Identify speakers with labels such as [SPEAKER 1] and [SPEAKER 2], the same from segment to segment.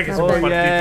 [SPEAKER 1] Dai che siamo
[SPEAKER 2] Oh,
[SPEAKER 1] partiti
[SPEAKER 2] yeah.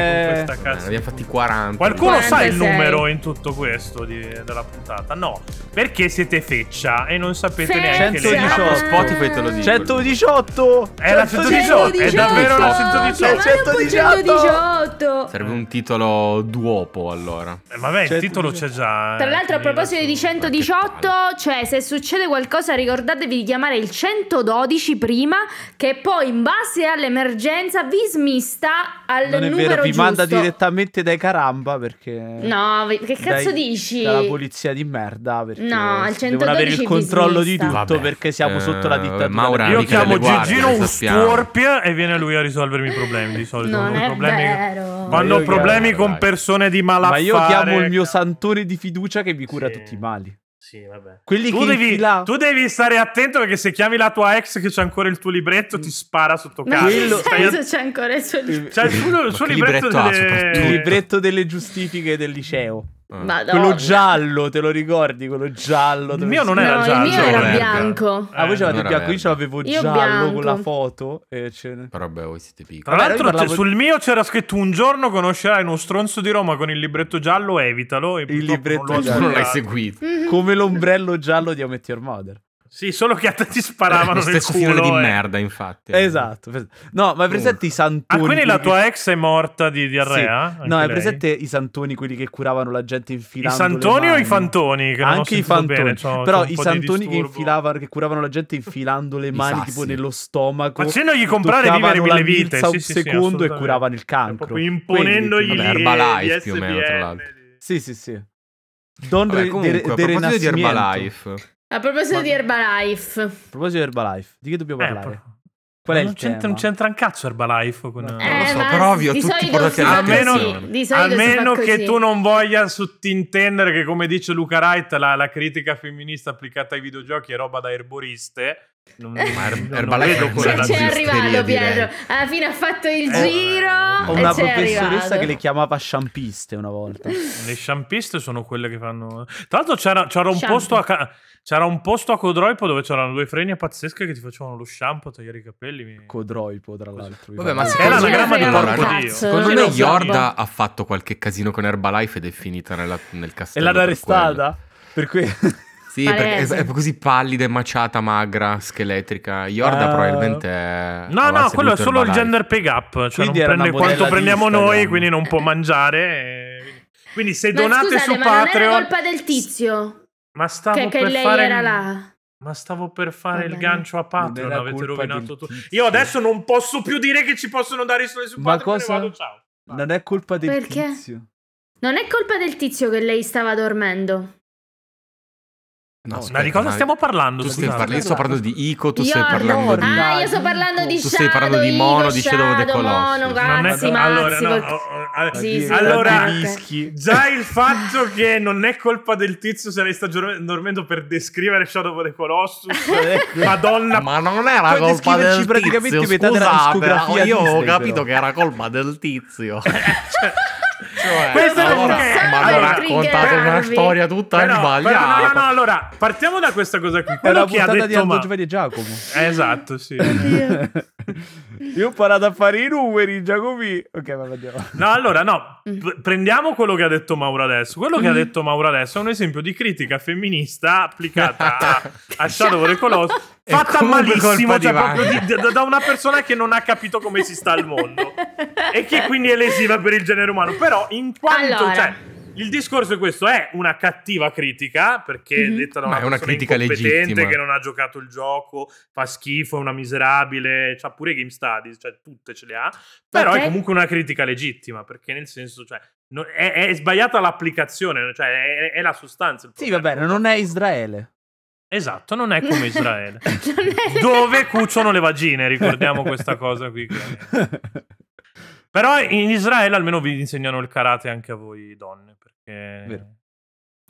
[SPEAKER 3] Ne abbiamo fatti 40.
[SPEAKER 1] Qualcuno sa il
[SPEAKER 4] 46.
[SPEAKER 1] numero in tutto questo di- della puntata? No, perché siete feccia e non sapete
[SPEAKER 4] Feccia.
[SPEAKER 1] neanche le
[SPEAKER 2] 118.
[SPEAKER 3] Apro Spotify te lo dico.
[SPEAKER 2] 118!
[SPEAKER 1] È la 118, è davvero la 118.
[SPEAKER 4] Ma non può 118.
[SPEAKER 3] Serve un titolo duopo allora.
[SPEAKER 1] Eh, vabbè, il
[SPEAKER 2] 118.
[SPEAKER 1] titolo c'è già.
[SPEAKER 4] Tra
[SPEAKER 1] eh,
[SPEAKER 4] l'altro, a proposito di
[SPEAKER 1] adesso-
[SPEAKER 4] 118, cioè se succede qualcosa, ricordatevi di chiamare il 112 prima, che poi in base all'emergenza vi smista al
[SPEAKER 2] Non è
[SPEAKER 4] numero
[SPEAKER 2] vero, vi
[SPEAKER 4] giusto.
[SPEAKER 2] manda direttamente dai caramba perché...
[SPEAKER 4] No, che cazzo
[SPEAKER 2] dai-
[SPEAKER 4] dici?
[SPEAKER 2] Dalla polizia di merda perché
[SPEAKER 4] No, al 112
[SPEAKER 2] devono avere il controllo di tutto
[SPEAKER 3] Vabbè,
[SPEAKER 2] perché siamo
[SPEAKER 3] eh,
[SPEAKER 2] sotto la dittatura.
[SPEAKER 3] Maura,
[SPEAKER 1] Io chiamo Gigino. Scorpio e viene lui a risolvermi i problemi di solito.
[SPEAKER 4] Non
[SPEAKER 1] Quando ho
[SPEAKER 4] è
[SPEAKER 1] problemi,
[SPEAKER 4] vero.
[SPEAKER 1] Quando ho problemi
[SPEAKER 3] chiamo-
[SPEAKER 1] con
[SPEAKER 3] dai.
[SPEAKER 1] persone di
[SPEAKER 2] Ma
[SPEAKER 1] malaffare.
[SPEAKER 2] io chiamo il mio santone di fiducia che mi cura
[SPEAKER 1] Sì.
[SPEAKER 2] tutti i mali.
[SPEAKER 1] Sì, vabbè.
[SPEAKER 2] Quelli
[SPEAKER 1] Tu
[SPEAKER 2] che
[SPEAKER 1] devi,
[SPEAKER 2] infila-
[SPEAKER 1] tu devi stare attento perché se chiami la tua ex che c'ha ancora il tuo libretto ti spara sotto
[SPEAKER 4] Ma
[SPEAKER 1] casa.
[SPEAKER 4] che
[SPEAKER 2] Quello-
[SPEAKER 4] senso c'è ancora il suo libro?
[SPEAKER 1] C'ha il suo, il suo libretto,
[SPEAKER 3] libretto
[SPEAKER 1] delle...
[SPEAKER 2] Il libretto delle giustifiche del liceo.
[SPEAKER 4] Madonna.
[SPEAKER 2] Quello giallo, te lo ricordi? Quello giallo.
[SPEAKER 1] Il mio non era
[SPEAKER 4] no,
[SPEAKER 1] giallo,
[SPEAKER 4] il mio era
[SPEAKER 3] merda.
[SPEAKER 4] bianco.
[SPEAKER 2] Ah, voi
[SPEAKER 1] Eh,
[SPEAKER 2] c'avete bianco, io ce
[SPEAKER 3] verde.
[SPEAKER 2] l'avevo
[SPEAKER 4] Io
[SPEAKER 2] giallo
[SPEAKER 4] bianco.
[SPEAKER 2] con la foto. E ce ne-
[SPEAKER 3] Però vabbè, voi siete
[SPEAKER 1] Tra
[SPEAKER 3] piccoli.
[SPEAKER 2] Vabbè,
[SPEAKER 1] l'altro
[SPEAKER 2] parlavo-
[SPEAKER 1] sul mio c'era scritto un giorno conoscerai uno stronzo di Roma con il libretto giallo, evitalo. E purtroppo
[SPEAKER 2] libretto
[SPEAKER 1] non
[SPEAKER 2] giallo.
[SPEAKER 3] Tu non l'hai seguito.
[SPEAKER 4] Mhm.
[SPEAKER 2] Come l'ombrello giallo di Met Your Mother.
[SPEAKER 1] Sì, solo che a te ti sparavano
[SPEAKER 3] Lo
[SPEAKER 1] nel
[SPEAKER 3] stesso
[SPEAKER 1] culo.
[SPEAKER 3] di
[SPEAKER 1] eh.
[SPEAKER 3] merda, infatti.
[SPEAKER 2] Esatto. No, ma hai presente i
[SPEAKER 1] Ah,
[SPEAKER 2] santoni?
[SPEAKER 1] quindi la tua ex è morta di
[SPEAKER 2] Sì.
[SPEAKER 1] diarrea? Anche
[SPEAKER 2] No, hai
[SPEAKER 1] lei?
[SPEAKER 2] presente i santoni, quelli che curavano la gente
[SPEAKER 1] I
[SPEAKER 2] infilando
[SPEAKER 1] santoni
[SPEAKER 2] le
[SPEAKER 1] o i fantoni? Che non ho
[SPEAKER 2] Anche i fantoni.
[SPEAKER 1] bene,
[SPEAKER 2] Però i santoni che infilavano, che curavano la gente infilando le
[SPEAKER 3] I
[SPEAKER 2] mani tipo nello stomaco.
[SPEAKER 1] Facendogli comprare e vivere mille vite. Sì,
[SPEAKER 2] un
[SPEAKER 1] sì, sì,
[SPEAKER 2] secondo e curavano il cancro.
[SPEAKER 1] Proprio imponendogli
[SPEAKER 2] Quelli,
[SPEAKER 3] Vabbè, Herbalife più o meno, tra l'altro.
[SPEAKER 2] Sì, sì, sì. Don
[SPEAKER 3] Vabbè, comunque,
[SPEAKER 2] de,
[SPEAKER 3] a
[SPEAKER 2] de
[SPEAKER 3] proposito di. Herbalife,
[SPEAKER 4] A proposito
[SPEAKER 2] Ma-
[SPEAKER 4] di Herbalife.
[SPEAKER 2] A proposito di Herbalife, di che dobbiamo
[SPEAKER 1] Eh,
[SPEAKER 2] parlare?
[SPEAKER 1] però-
[SPEAKER 2] Qual è
[SPEAKER 1] non
[SPEAKER 2] il
[SPEAKER 1] c'entra,
[SPEAKER 2] tema?
[SPEAKER 1] non c'entra un cazzo Herbalife con...
[SPEAKER 2] No.
[SPEAKER 3] Non lo
[SPEAKER 4] Eh,
[SPEAKER 3] so,
[SPEAKER 4] ma
[SPEAKER 3] però
[SPEAKER 4] di
[SPEAKER 3] tutti
[SPEAKER 4] solito
[SPEAKER 3] portati
[SPEAKER 1] A
[SPEAKER 4] solito si fa
[SPEAKER 1] meno che
[SPEAKER 4] così.
[SPEAKER 1] tu non voglia sottintendere che, come dice Luca Wright, la, la critica femminista applicata ai videogiochi è roba da erboriste. Non,
[SPEAKER 4] Ma
[SPEAKER 3] Her-
[SPEAKER 1] non- non vedo
[SPEAKER 4] Cioè,
[SPEAKER 3] una
[SPEAKER 4] c'è arrivato. Pietro. Alla fine ha fatto il
[SPEAKER 1] Eh,
[SPEAKER 4] giro.
[SPEAKER 2] Ho
[SPEAKER 4] e
[SPEAKER 2] una professoressa
[SPEAKER 4] arrivato.
[SPEAKER 2] che le chiamava shampiste una volta.
[SPEAKER 1] Le shampiste sono quelle che fanno. Tra l'altro, c'era, c'era un
[SPEAKER 4] Shampoo.
[SPEAKER 1] posto a. ca- C'era un posto a Codroipo dove c'erano due freni pazzesche che ti facevano lo shampoo, tagliare i capelli. mi-
[SPEAKER 2] Codroipo, tra l'altro.
[SPEAKER 3] Vabbè, ma
[SPEAKER 4] Eh,
[SPEAKER 3] secondo
[SPEAKER 1] Era
[SPEAKER 3] me-
[SPEAKER 1] l'anagramma di porco dio.
[SPEAKER 3] Secondo me. Yorda ha fatto qualche casino con Herbalife ed è finita nella- nel
[SPEAKER 2] E
[SPEAKER 3] castello.
[SPEAKER 2] l'hanno
[SPEAKER 3] per
[SPEAKER 2] arrestata? Per cui...
[SPEAKER 3] Sì, è, è così pallida, e maciata, magra, scheletrica. Yorda
[SPEAKER 2] Ah.
[SPEAKER 3] probabilmente. è-
[SPEAKER 1] No, no, quello è solo il gender pay gap. Cioè,
[SPEAKER 2] Quindi
[SPEAKER 1] non prende quanto prendiamo noi, quindi non può mangiare. e- Quindi se
[SPEAKER 4] Ma
[SPEAKER 1] donate
[SPEAKER 4] scusate,
[SPEAKER 1] su
[SPEAKER 4] ma non era
[SPEAKER 1] Patreon.
[SPEAKER 4] colpa del tizio
[SPEAKER 1] Ma stavo
[SPEAKER 4] che, che
[SPEAKER 1] per
[SPEAKER 4] lei
[SPEAKER 1] fare.
[SPEAKER 4] era
[SPEAKER 1] il-
[SPEAKER 4] là.
[SPEAKER 1] Ma stavo per fare il
[SPEAKER 4] Vabbè.
[SPEAKER 1] gancio a Patreon.
[SPEAKER 2] Non
[SPEAKER 1] Avete rovinato tutto. Io adesso non posso più dire che ci possono dare i soldi su
[SPEAKER 2] Ma
[SPEAKER 1] Patreon.
[SPEAKER 2] cosa?
[SPEAKER 1] vado, ciao.
[SPEAKER 2] Non è colpa del
[SPEAKER 4] Perché?
[SPEAKER 2] tizio.
[SPEAKER 4] Non è colpa del tizio che lei stava dormendo.
[SPEAKER 3] No,
[SPEAKER 2] Ma
[SPEAKER 3] aspetta,
[SPEAKER 1] Ma di cosa stiamo parlando?
[SPEAKER 3] Tu stai
[SPEAKER 1] scusate?
[SPEAKER 3] parlando, io sto parlando di Ico, tu
[SPEAKER 4] Io-
[SPEAKER 3] stai parlando di.
[SPEAKER 4] Ah, io sto parlando di
[SPEAKER 3] Tu stai parlando
[SPEAKER 4] Shadow,
[SPEAKER 3] di Mono,
[SPEAKER 4] Ico,
[SPEAKER 3] di Shadow of the
[SPEAKER 4] Shadow,
[SPEAKER 3] Colossus.
[SPEAKER 4] Cazzi,
[SPEAKER 1] allora,
[SPEAKER 4] mazzi,
[SPEAKER 1] no, oh, oh,
[SPEAKER 4] Sì, sì,
[SPEAKER 1] allora, già il fatto che non è colpa del tizio se lei sta dormendo per descrivere Shadow of the Colossus, Madonna,
[SPEAKER 3] Ma non era
[SPEAKER 2] Puoi
[SPEAKER 3] colpa del
[SPEAKER 2] praticamente
[SPEAKER 3] tizio,
[SPEAKER 2] metà della
[SPEAKER 3] scusate, io ho capito che era colpa del tizio. Cioè,
[SPEAKER 1] Questo è
[SPEAKER 3] allora, ma
[SPEAKER 1] allora,
[SPEAKER 3] ha raccontato una storia tutta
[SPEAKER 1] Però-
[SPEAKER 3] sbagliata.
[SPEAKER 1] però no, no, no, allora, partiamo da questa cosa qui. Quello che ha
[SPEAKER 2] di
[SPEAKER 1] detto
[SPEAKER 2] Aldo
[SPEAKER 1] Ma...
[SPEAKER 2] Giovanni e Giacomo.
[SPEAKER 1] Esatto, sì.
[SPEAKER 2] Io ho imparato a fare i numeri, Giacomi. Ok, va andiamo.
[SPEAKER 1] No, allora, no,
[SPEAKER 4] Mm.
[SPEAKER 1] p- prendiamo quello che ha detto Mauro adesso. Quello che ha detto Mauro adesso è un esempio di critica femminista applicata a, a Shadow of the Colossus, fatta malissimo, cioè proprio di- da, da una persona che non ha capito come si sta al mondo e che quindi è lesiva per il genere umano. Però, in quanto,
[SPEAKER 4] Allora.
[SPEAKER 1] cioè, il discorso è questo: è una cattiva critica perché
[SPEAKER 4] Mhm.
[SPEAKER 1] detta da
[SPEAKER 3] Ma
[SPEAKER 1] una
[SPEAKER 3] è una critica
[SPEAKER 1] incompetente
[SPEAKER 3] legittima.
[SPEAKER 1] che non ha giocato il gioco, fa schifo, è una miserabile, c'ha pure Game Studies, cioè tutte ce le ha. Però
[SPEAKER 4] Ok.
[SPEAKER 1] è comunque una critica legittima perché nel senso, cioè, no- è, è sbagliata l'applicazione, cioè è, è la sostanza. il
[SPEAKER 2] Sì, va bene, non è Israele.
[SPEAKER 1] Esatto, non è come Israele.
[SPEAKER 4] Non è-
[SPEAKER 1] Dove cuciono le vagine, ricordiamo questa cosa qui. che- Però in Israele almeno vi insegnano il karate anche a voi donne, perché
[SPEAKER 2] Vero.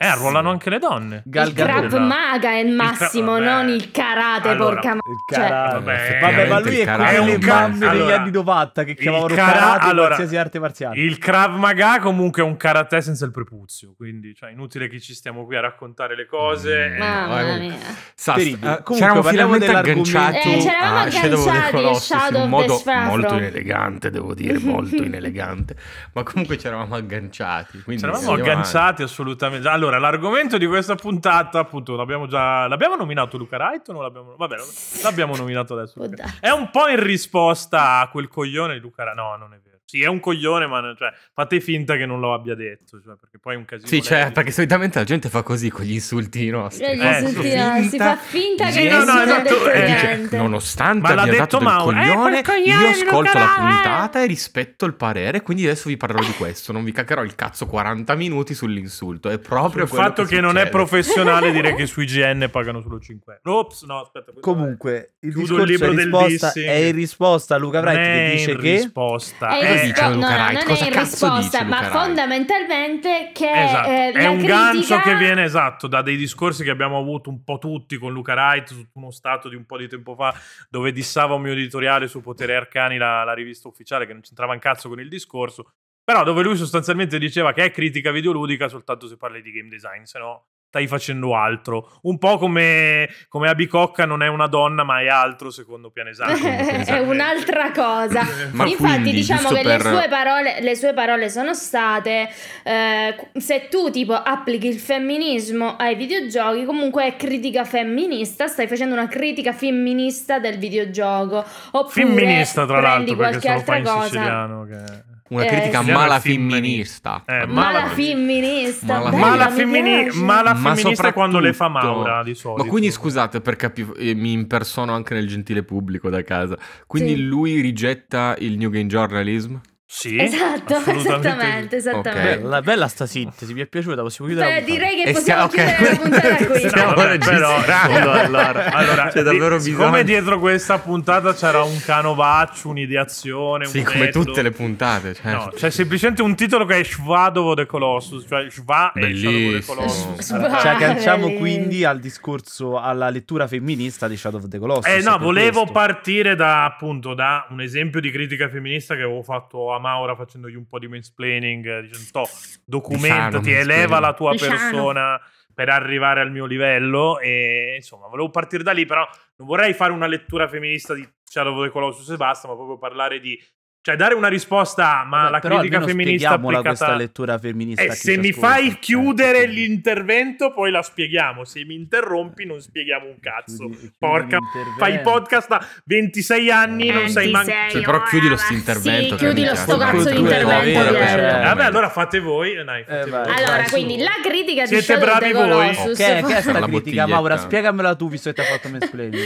[SPEAKER 1] Eh, arruolano anche le donne.
[SPEAKER 2] Gal
[SPEAKER 4] il Krav
[SPEAKER 2] Gadot.
[SPEAKER 4] Maga è il massimo,
[SPEAKER 1] vabbè.
[SPEAKER 4] non il karate,
[SPEAKER 1] Allora,
[SPEAKER 4] porca ma-
[SPEAKER 2] Il
[SPEAKER 4] cioè,
[SPEAKER 2] karate.
[SPEAKER 1] vabbè,
[SPEAKER 2] Vabbè, ma lui
[SPEAKER 3] il
[SPEAKER 2] è come le mamme degli
[SPEAKER 1] allora,
[SPEAKER 2] anni 90 che
[SPEAKER 1] il
[SPEAKER 2] chiamavano
[SPEAKER 1] kara-
[SPEAKER 2] karate
[SPEAKER 1] allora,
[SPEAKER 2] qualsiasi arte marziale.
[SPEAKER 1] Il Krav Maga comunque è un karate senza il prepuzio, quindi cioè, inutile che ci stiamo qui a raccontare le cose.
[SPEAKER 3] Mm,
[SPEAKER 1] Eh,
[SPEAKER 4] Mamma
[SPEAKER 3] no,
[SPEAKER 4] mia.
[SPEAKER 3] Sa-
[SPEAKER 2] Terribile.
[SPEAKER 3] eh,
[SPEAKER 2] Comunque,
[SPEAKER 3] c'eravamo finalmente agganciati
[SPEAKER 4] Eh, c'eravamo
[SPEAKER 3] a Shadow of the Colossus
[SPEAKER 4] Shadow
[SPEAKER 3] in un modo molto inelegante, devo dire, molto inelegante. Ma comunque c'eravamo agganciati.
[SPEAKER 1] C'eravamo agganciati assolutamente. Allora, l'argomento di questa puntata, appunto, l'abbiamo già. L'abbiamo nominato Luca Wright o non l'abbiamo. Vabbè, l'abbiamo nominato adesso. È un po' in risposta a quel coglione di Luca Wright. No, non è vero. Sì, è un coglione, ma cioè, fate finta che non lo abbia detto. Cioè, perché poi è un casino.
[SPEAKER 3] Sì, cioè,
[SPEAKER 1] lei-
[SPEAKER 3] perché solitamente la gente fa così con gli insulti nostri.
[SPEAKER 4] Eh, gli
[SPEAKER 1] Eh,
[SPEAKER 4] insulti,
[SPEAKER 1] sì.
[SPEAKER 4] no, si fa finta che
[SPEAKER 1] Sì, no, no, esatto,
[SPEAKER 4] detto
[SPEAKER 1] eh,
[SPEAKER 3] Dice, nonostante
[SPEAKER 1] Ma l'ha
[SPEAKER 3] abbia
[SPEAKER 1] detto
[SPEAKER 3] del
[SPEAKER 1] Mauro, eh,
[SPEAKER 3] coglione,
[SPEAKER 1] quel coglione
[SPEAKER 3] io
[SPEAKER 1] di
[SPEAKER 3] ascolto la puntata e rispetto il parere, quindi adesso vi parlerò di questo, non vi caccherò il cazzo 40 minuti sull'insulto, è proprio
[SPEAKER 1] Il
[SPEAKER 3] quello
[SPEAKER 1] fatto che, non è professionale dire che su IGN pagano solo 5 euro. Ops, no, aspetta.
[SPEAKER 2] Comunque, il
[SPEAKER 1] il
[SPEAKER 2] discorso
[SPEAKER 1] libro
[SPEAKER 2] è,
[SPEAKER 1] del
[SPEAKER 2] risposta,
[SPEAKER 1] dissing.
[SPEAKER 2] è in risposta a Luca
[SPEAKER 1] è
[SPEAKER 2] che dice
[SPEAKER 1] in
[SPEAKER 2] che...
[SPEAKER 1] risposta.
[SPEAKER 4] È in
[SPEAKER 3] Cosa
[SPEAKER 1] è-
[SPEAKER 3] dice
[SPEAKER 4] rispo-
[SPEAKER 3] Luca
[SPEAKER 4] no, no, non
[SPEAKER 3] Cosa
[SPEAKER 4] è in risposta, ma
[SPEAKER 3] Wright?
[SPEAKER 4] fondamentalmente che
[SPEAKER 1] Esatto.
[SPEAKER 4] eh,
[SPEAKER 1] è un
[SPEAKER 4] critica-
[SPEAKER 1] gancio che viene esatto da dei discorsi che abbiamo avuto un po' tutti con Luca Wright su uno stato di un po' di tempo fa dove dissava un mio editoriale su Potere Arcani, la, la rivista ufficiale, che non c'entrava un cazzo con il discorso, però dove lui sostanzialmente diceva che è critica videoludica soltanto se parli di game design, se no stai facendo altro. Un po' come, come Abicocca non è una donna ma è altro secondo Pianesani.
[SPEAKER 4] è un'altra cosa.
[SPEAKER 3] Ma
[SPEAKER 4] Infatti,
[SPEAKER 3] quindi,
[SPEAKER 4] diciamo che
[SPEAKER 3] per-
[SPEAKER 4] le, sue parole, le sue parole sono state: eh, se tu tipo applichi il femminismo ai videogiochi, comunque è critica femminista, stai facendo una critica femminista del videogioco. Oppure
[SPEAKER 1] Femminista tra
[SPEAKER 4] prendi
[SPEAKER 1] l'altro perché lo fa in
[SPEAKER 4] altra cosa.
[SPEAKER 1] siciliano che...
[SPEAKER 3] Una
[SPEAKER 4] Eh,
[SPEAKER 3] critica
[SPEAKER 4] sì.
[SPEAKER 3] mala
[SPEAKER 1] Femminista. Eh,
[SPEAKER 4] Mala femminista,
[SPEAKER 3] Mala-
[SPEAKER 4] bella,
[SPEAKER 1] Mala,
[SPEAKER 4] mi
[SPEAKER 1] femmini- mala
[SPEAKER 3] Ma
[SPEAKER 1] femminista quando le fa Maura di solito.
[SPEAKER 3] Ma quindi scusate per capire, eh, mi impersono anche nel gentile pubblico da casa. Quindi
[SPEAKER 4] Sì.
[SPEAKER 3] lui rigetta il New Game Journalism?
[SPEAKER 1] Sì,
[SPEAKER 4] Esatto,
[SPEAKER 1] assolutamente
[SPEAKER 4] esattamente, esattamente.
[SPEAKER 2] Bella, bella sta sintesi, mi è piaciuta, possiamo chiudere
[SPEAKER 4] Beh, direi che possiamo
[SPEAKER 3] stia- ok.
[SPEAKER 4] chiudere la puntata qui.
[SPEAKER 3] Stiamo
[SPEAKER 1] No,
[SPEAKER 3] registrando, allora.
[SPEAKER 1] Allora,
[SPEAKER 3] C'è davvero
[SPEAKER 1] di- siccome
[SPEAKER 3] bisogno.
[SPEAKER 1] dietro questa puntata c'era un canovaccio, un'ideazione,
[SPEAKER 3] Sì,
[SPEAKER 1] un
[SPEAKER 3] come
[SPEAKER 1] metodo.
[SPEAKER 3] tutte le puntate. Certo.
[SPEAKER 1] No, c'è semplicemente un titolo che è Shvadovo the Colossus, cioè Shva e Shadow of the. Colossus.
[SPEAKER 2] Ci agganciamo
[SPEAKER 4] belli.
[SPEAKER 2] quindi al discorso, alla lettura femminista di Shadow of the Colossus.
[SPEAKER 1] Eh no, volevo
[SPEAKER 2] questo.
[SPEAKER 1] partire da appunto da un esempio di critica femminista che avevo fatto a Maura facendogli un po' di mansplaining, eh, dicendo "Toh, documentati,
[SPEAKER 3] Diciano,
[SPEAKER 1] eleva la tua
[SPEAKER 4] Diciano.
[SPEAKER 1] persona per arrivare al mio livello e insomma, volevo partire da lì, però non vorrei fare una lettura femminista di Shadow of the Colossus e basta, ma proprio parlare di cioè dare una risposta, ma
[SPEAKER 2] Vabbè,
[SPEAKER 1] la
[SPEAKER 2] però
[SPEAKER 1] critica femminista applicata
[SPEAKER 2] questa lettura femminista.
[SPEAKER 1] eh, se mi
[SPEAKER 2] ascolta.
[SPEAKER 1] fai chiudere
[SPEAKER 2] Eh,
[SPEAKER 1] l'intervento, poi la spieghiamo. Se mi interrompi, non spieghiamo un cazzo.
[SPEAKER 2] Chiudi- chiudi
[SPEAKER 1] Porca, fai podcast da 26 anni, non sai manco.
[SPEAKER 4] 26
[SPEAKER 3] Cioè, però chiudi lo sto intervento
[SPEAKER 4] Sì, chiudi lo sto cazzo
[SPEAKER 2] Due
[SPEAKER 4] di intervento.
[SPEAKER 2] cioè-
[SPEAKER 1] Eh, vabbè, allora fate voi. eh, Dai, fate
[SPEAKER 2] Eh, vai.
[SPEAKER 1] voi.
[SPEAKER 4] Allora,
[SPEAKER 2] su.
[SPEAKER 4] quindi la critica di
[SPEAKER 1] Siete
[SPEAKER 4] of the
[SPEAKER 1] bravi voi?
[SPEAKER 2] Che, che è sta critica. Maura? Spiegamela tu, visto che ti ha fatto mansplaining.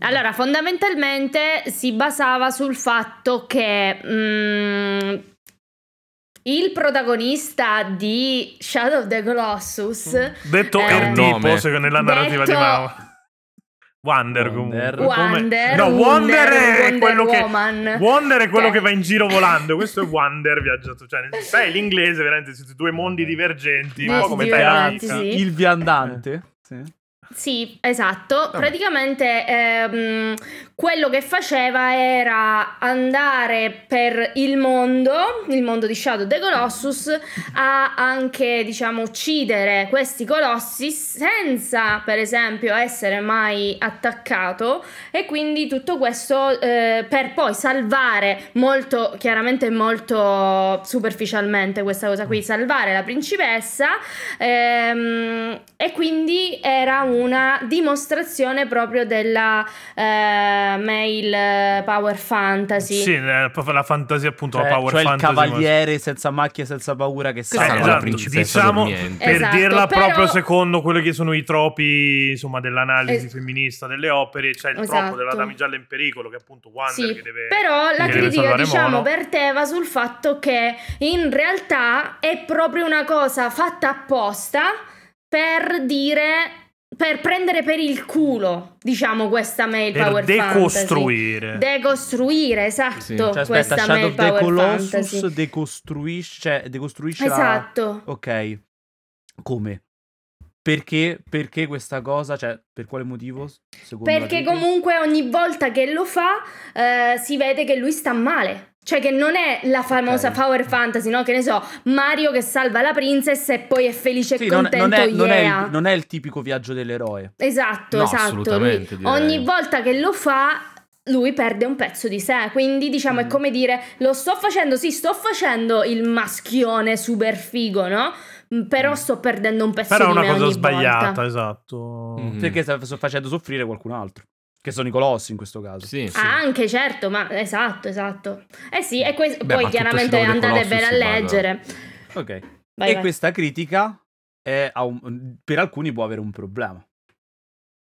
[SPEAKER 4] Allora, fondamentalmente si basava sul fatto che mm, il protagonista di Shadow of the Colossus
[SPEAKER 1] Detto
[SPEAKER 4] Eh,
[SPEAKER 1] Erdipo,
[SPEAKER 3] nome.
[SPEAKER 1] se- nella narrativa di
[SPEAKER 4] Detto-
[SPEAKER 1] Mao. Wonder
[SPEAKER 2] Wonder.
[SPEAKER 1] comunque. Come-
[SPEAKER 4] Wonder,
[SPEAKER 1] No, Wonder,
[SPEAKER 4] Wonder,
[SPEAKER 1] è
[SPEAKER 4] Wonder
[SPEAKER 1] quello che
[SPEAKER 4] Woman.
[SPEAKER 1] Wonder è quello
[SPEAKER 4] Che-
[SPEAKER 1] che va in giro volando. Questo è Wonder viaggiato. Cioè, sai, l'inglese veramente siete due mondi divergenti, un
[SPEAKER 4] Di-
[SPEAKER 1] po' come
[SPEAKER 4] divergenti,
[SPEAKER 1] Terra.
[SPEAKER 4] sì.
[SPEAKER 2] Il viandante. Sì.
[SPEAKER 4] Sì, esatto. Praticamente ehm, quello che faceva era andare per il mondo, il mondo di Shadow the Colossus, a anche, diciamo, uccidere questi colossi senza, per esempio, essere mai attaccato. E quindi tutto questo eh, per poi salvare molto, chiaramente molto superficialmente questa cosa qui, salvare la principessa ehm, e quindi era una dimostrazione proprio della eh, male power fantasy.
[SPEAKER 1] Sì, eh, la fantasia, appunto,
[SPEAKER 2] Cioè,
[SPEAKER 1] la power
[SPEAKER 2] cioè il
[SPEAKER 1] fantasy.
[SPEAKER 2] cavaliere senza macchie, senza paura che
[SPEAKER 3] Salva
[SPEAKER 2] salva
[SPEAKER 3] la
[SPEAKER 1] esatto,
[SPEAKER 3] principessa
[SPEAKER 1] diciamo per
[SPEAKER 4] Esatto,
[SPEAKER 1] dirla
[SPEAKER 4] però-
[SPEAKER 1] proprio secondo quelli che sono i tropi insomma dell'analisi
[SPEAKER 4] Es-
[SPEAKER 1] femminista delle opere c'è il
[SPEAKER 4] Esatto.
[SPEAKER 1] troppo della damigella in pericolo che è appunto Wander
[SPEAKER 4] Sì,
[SPEAKER 1] che deve
[SPEAKER 4] però la
[SPEAKER 1] deve
[SPEAKER 4] critica diciamo
[SPEAKER 1] Mono.
[SPEAKER 4] verteva sul fatto che in realtà è proprio una cosa fatta apposta per dire per prendere per il culo diciamo questa male
[SPEAKER 1] per
[SPEAKER 4] power
[SPEAKER 1] decostruire
[SPEAKER 4] fantasy decostruire esatto
[SPEAKER 3] Sì.
[SPEAKER 2] Cioè, aspetta,
[SPEAKER 4] questa
[SPEAKER 2] Shadow
[SPEAKER 4] male
[SPEAKER 2] of the
[SPEAKER 4] power
[SPEAKER 2] Colossus
[SPEAKER 4] fantasy
[SPEAKER 2] decostruisce, cioè, decostruisce la-
[SPEAKER 4] esatto
[SPEAKER 2] Ok. Come? perché, perché questa cosa? Cioè, per quale motivo? Secondo la
[SPEAKER 4] Perché comunque ogni volta che lo fa eh, si vede che lui sta male. Cioè che non è la famosa
[SPEAKER 2] Ok.
[SPEAKER 4] Power Fantasy, no? Che ne so, Mario che salva la princess e poi è felice
[SPEAKER 2] Sì,
[SPEAKER 4] e
[SPEAKER 2] non,
[SPEAKER 4] contento,
[SPEAKER 2] non è, non è
[SPEAKER 4] yeah.
[SPEAKER 2] il, non è il tipico viaggio dell'eroe.
[SPEAKER 4] Esatto,
[SPEAKER 3] No,
[SPEAKER 4] esatto.
[SPEAKER 3] assolutamente,
[SPEAKER 4] Lui- ogni volta che lo fa, lui perde un pezzo di sé. Quindi, diciamo, è
[SPEAKER 2] Mm.
[SPEAKER 4] come dire: lo sto facendo, sì, sto facendo il maschione super figo, no? Mm, Però
[SPEAKER 2] Mm.
[SPEAKER 4] sto perdendo un pezzo
[SPEAKER 1] Però è
[SPEAKER 4] di
[SPEAKER 1] una
[SPEAKER 4] me
[SPEAKER 1] cosa
[SPEAKER 4] ogni
[SPEAKER 1] sbagliata,
[SPEAKER 4] volta.
[SPEAKER 1] esatto.
[SPEAKER 3] Mhm.
[SPEAKER 2] Perché sto facendo soffrire qualcun altro. Che sono i colossi in questo caso.
[SPEAKER 3] Sì, sì.
[SPEAKER 4] Ah, anche certo, ma esatto, esatto. Eh sì, e que-
[SPEAKER 3] Beh,
[SPEAKER 4] poi chiaramente
[SPEAKER 3] the
[SPEAKER 4] andatevela a leggere.
[SPEAKER 2] Ok.
[SPEAKER 4] Vai,
[SPEAKER 2] e
[SPEAKER 4] vai.
[SPEAKER 2] questa critica è per alcuni può avere un problema.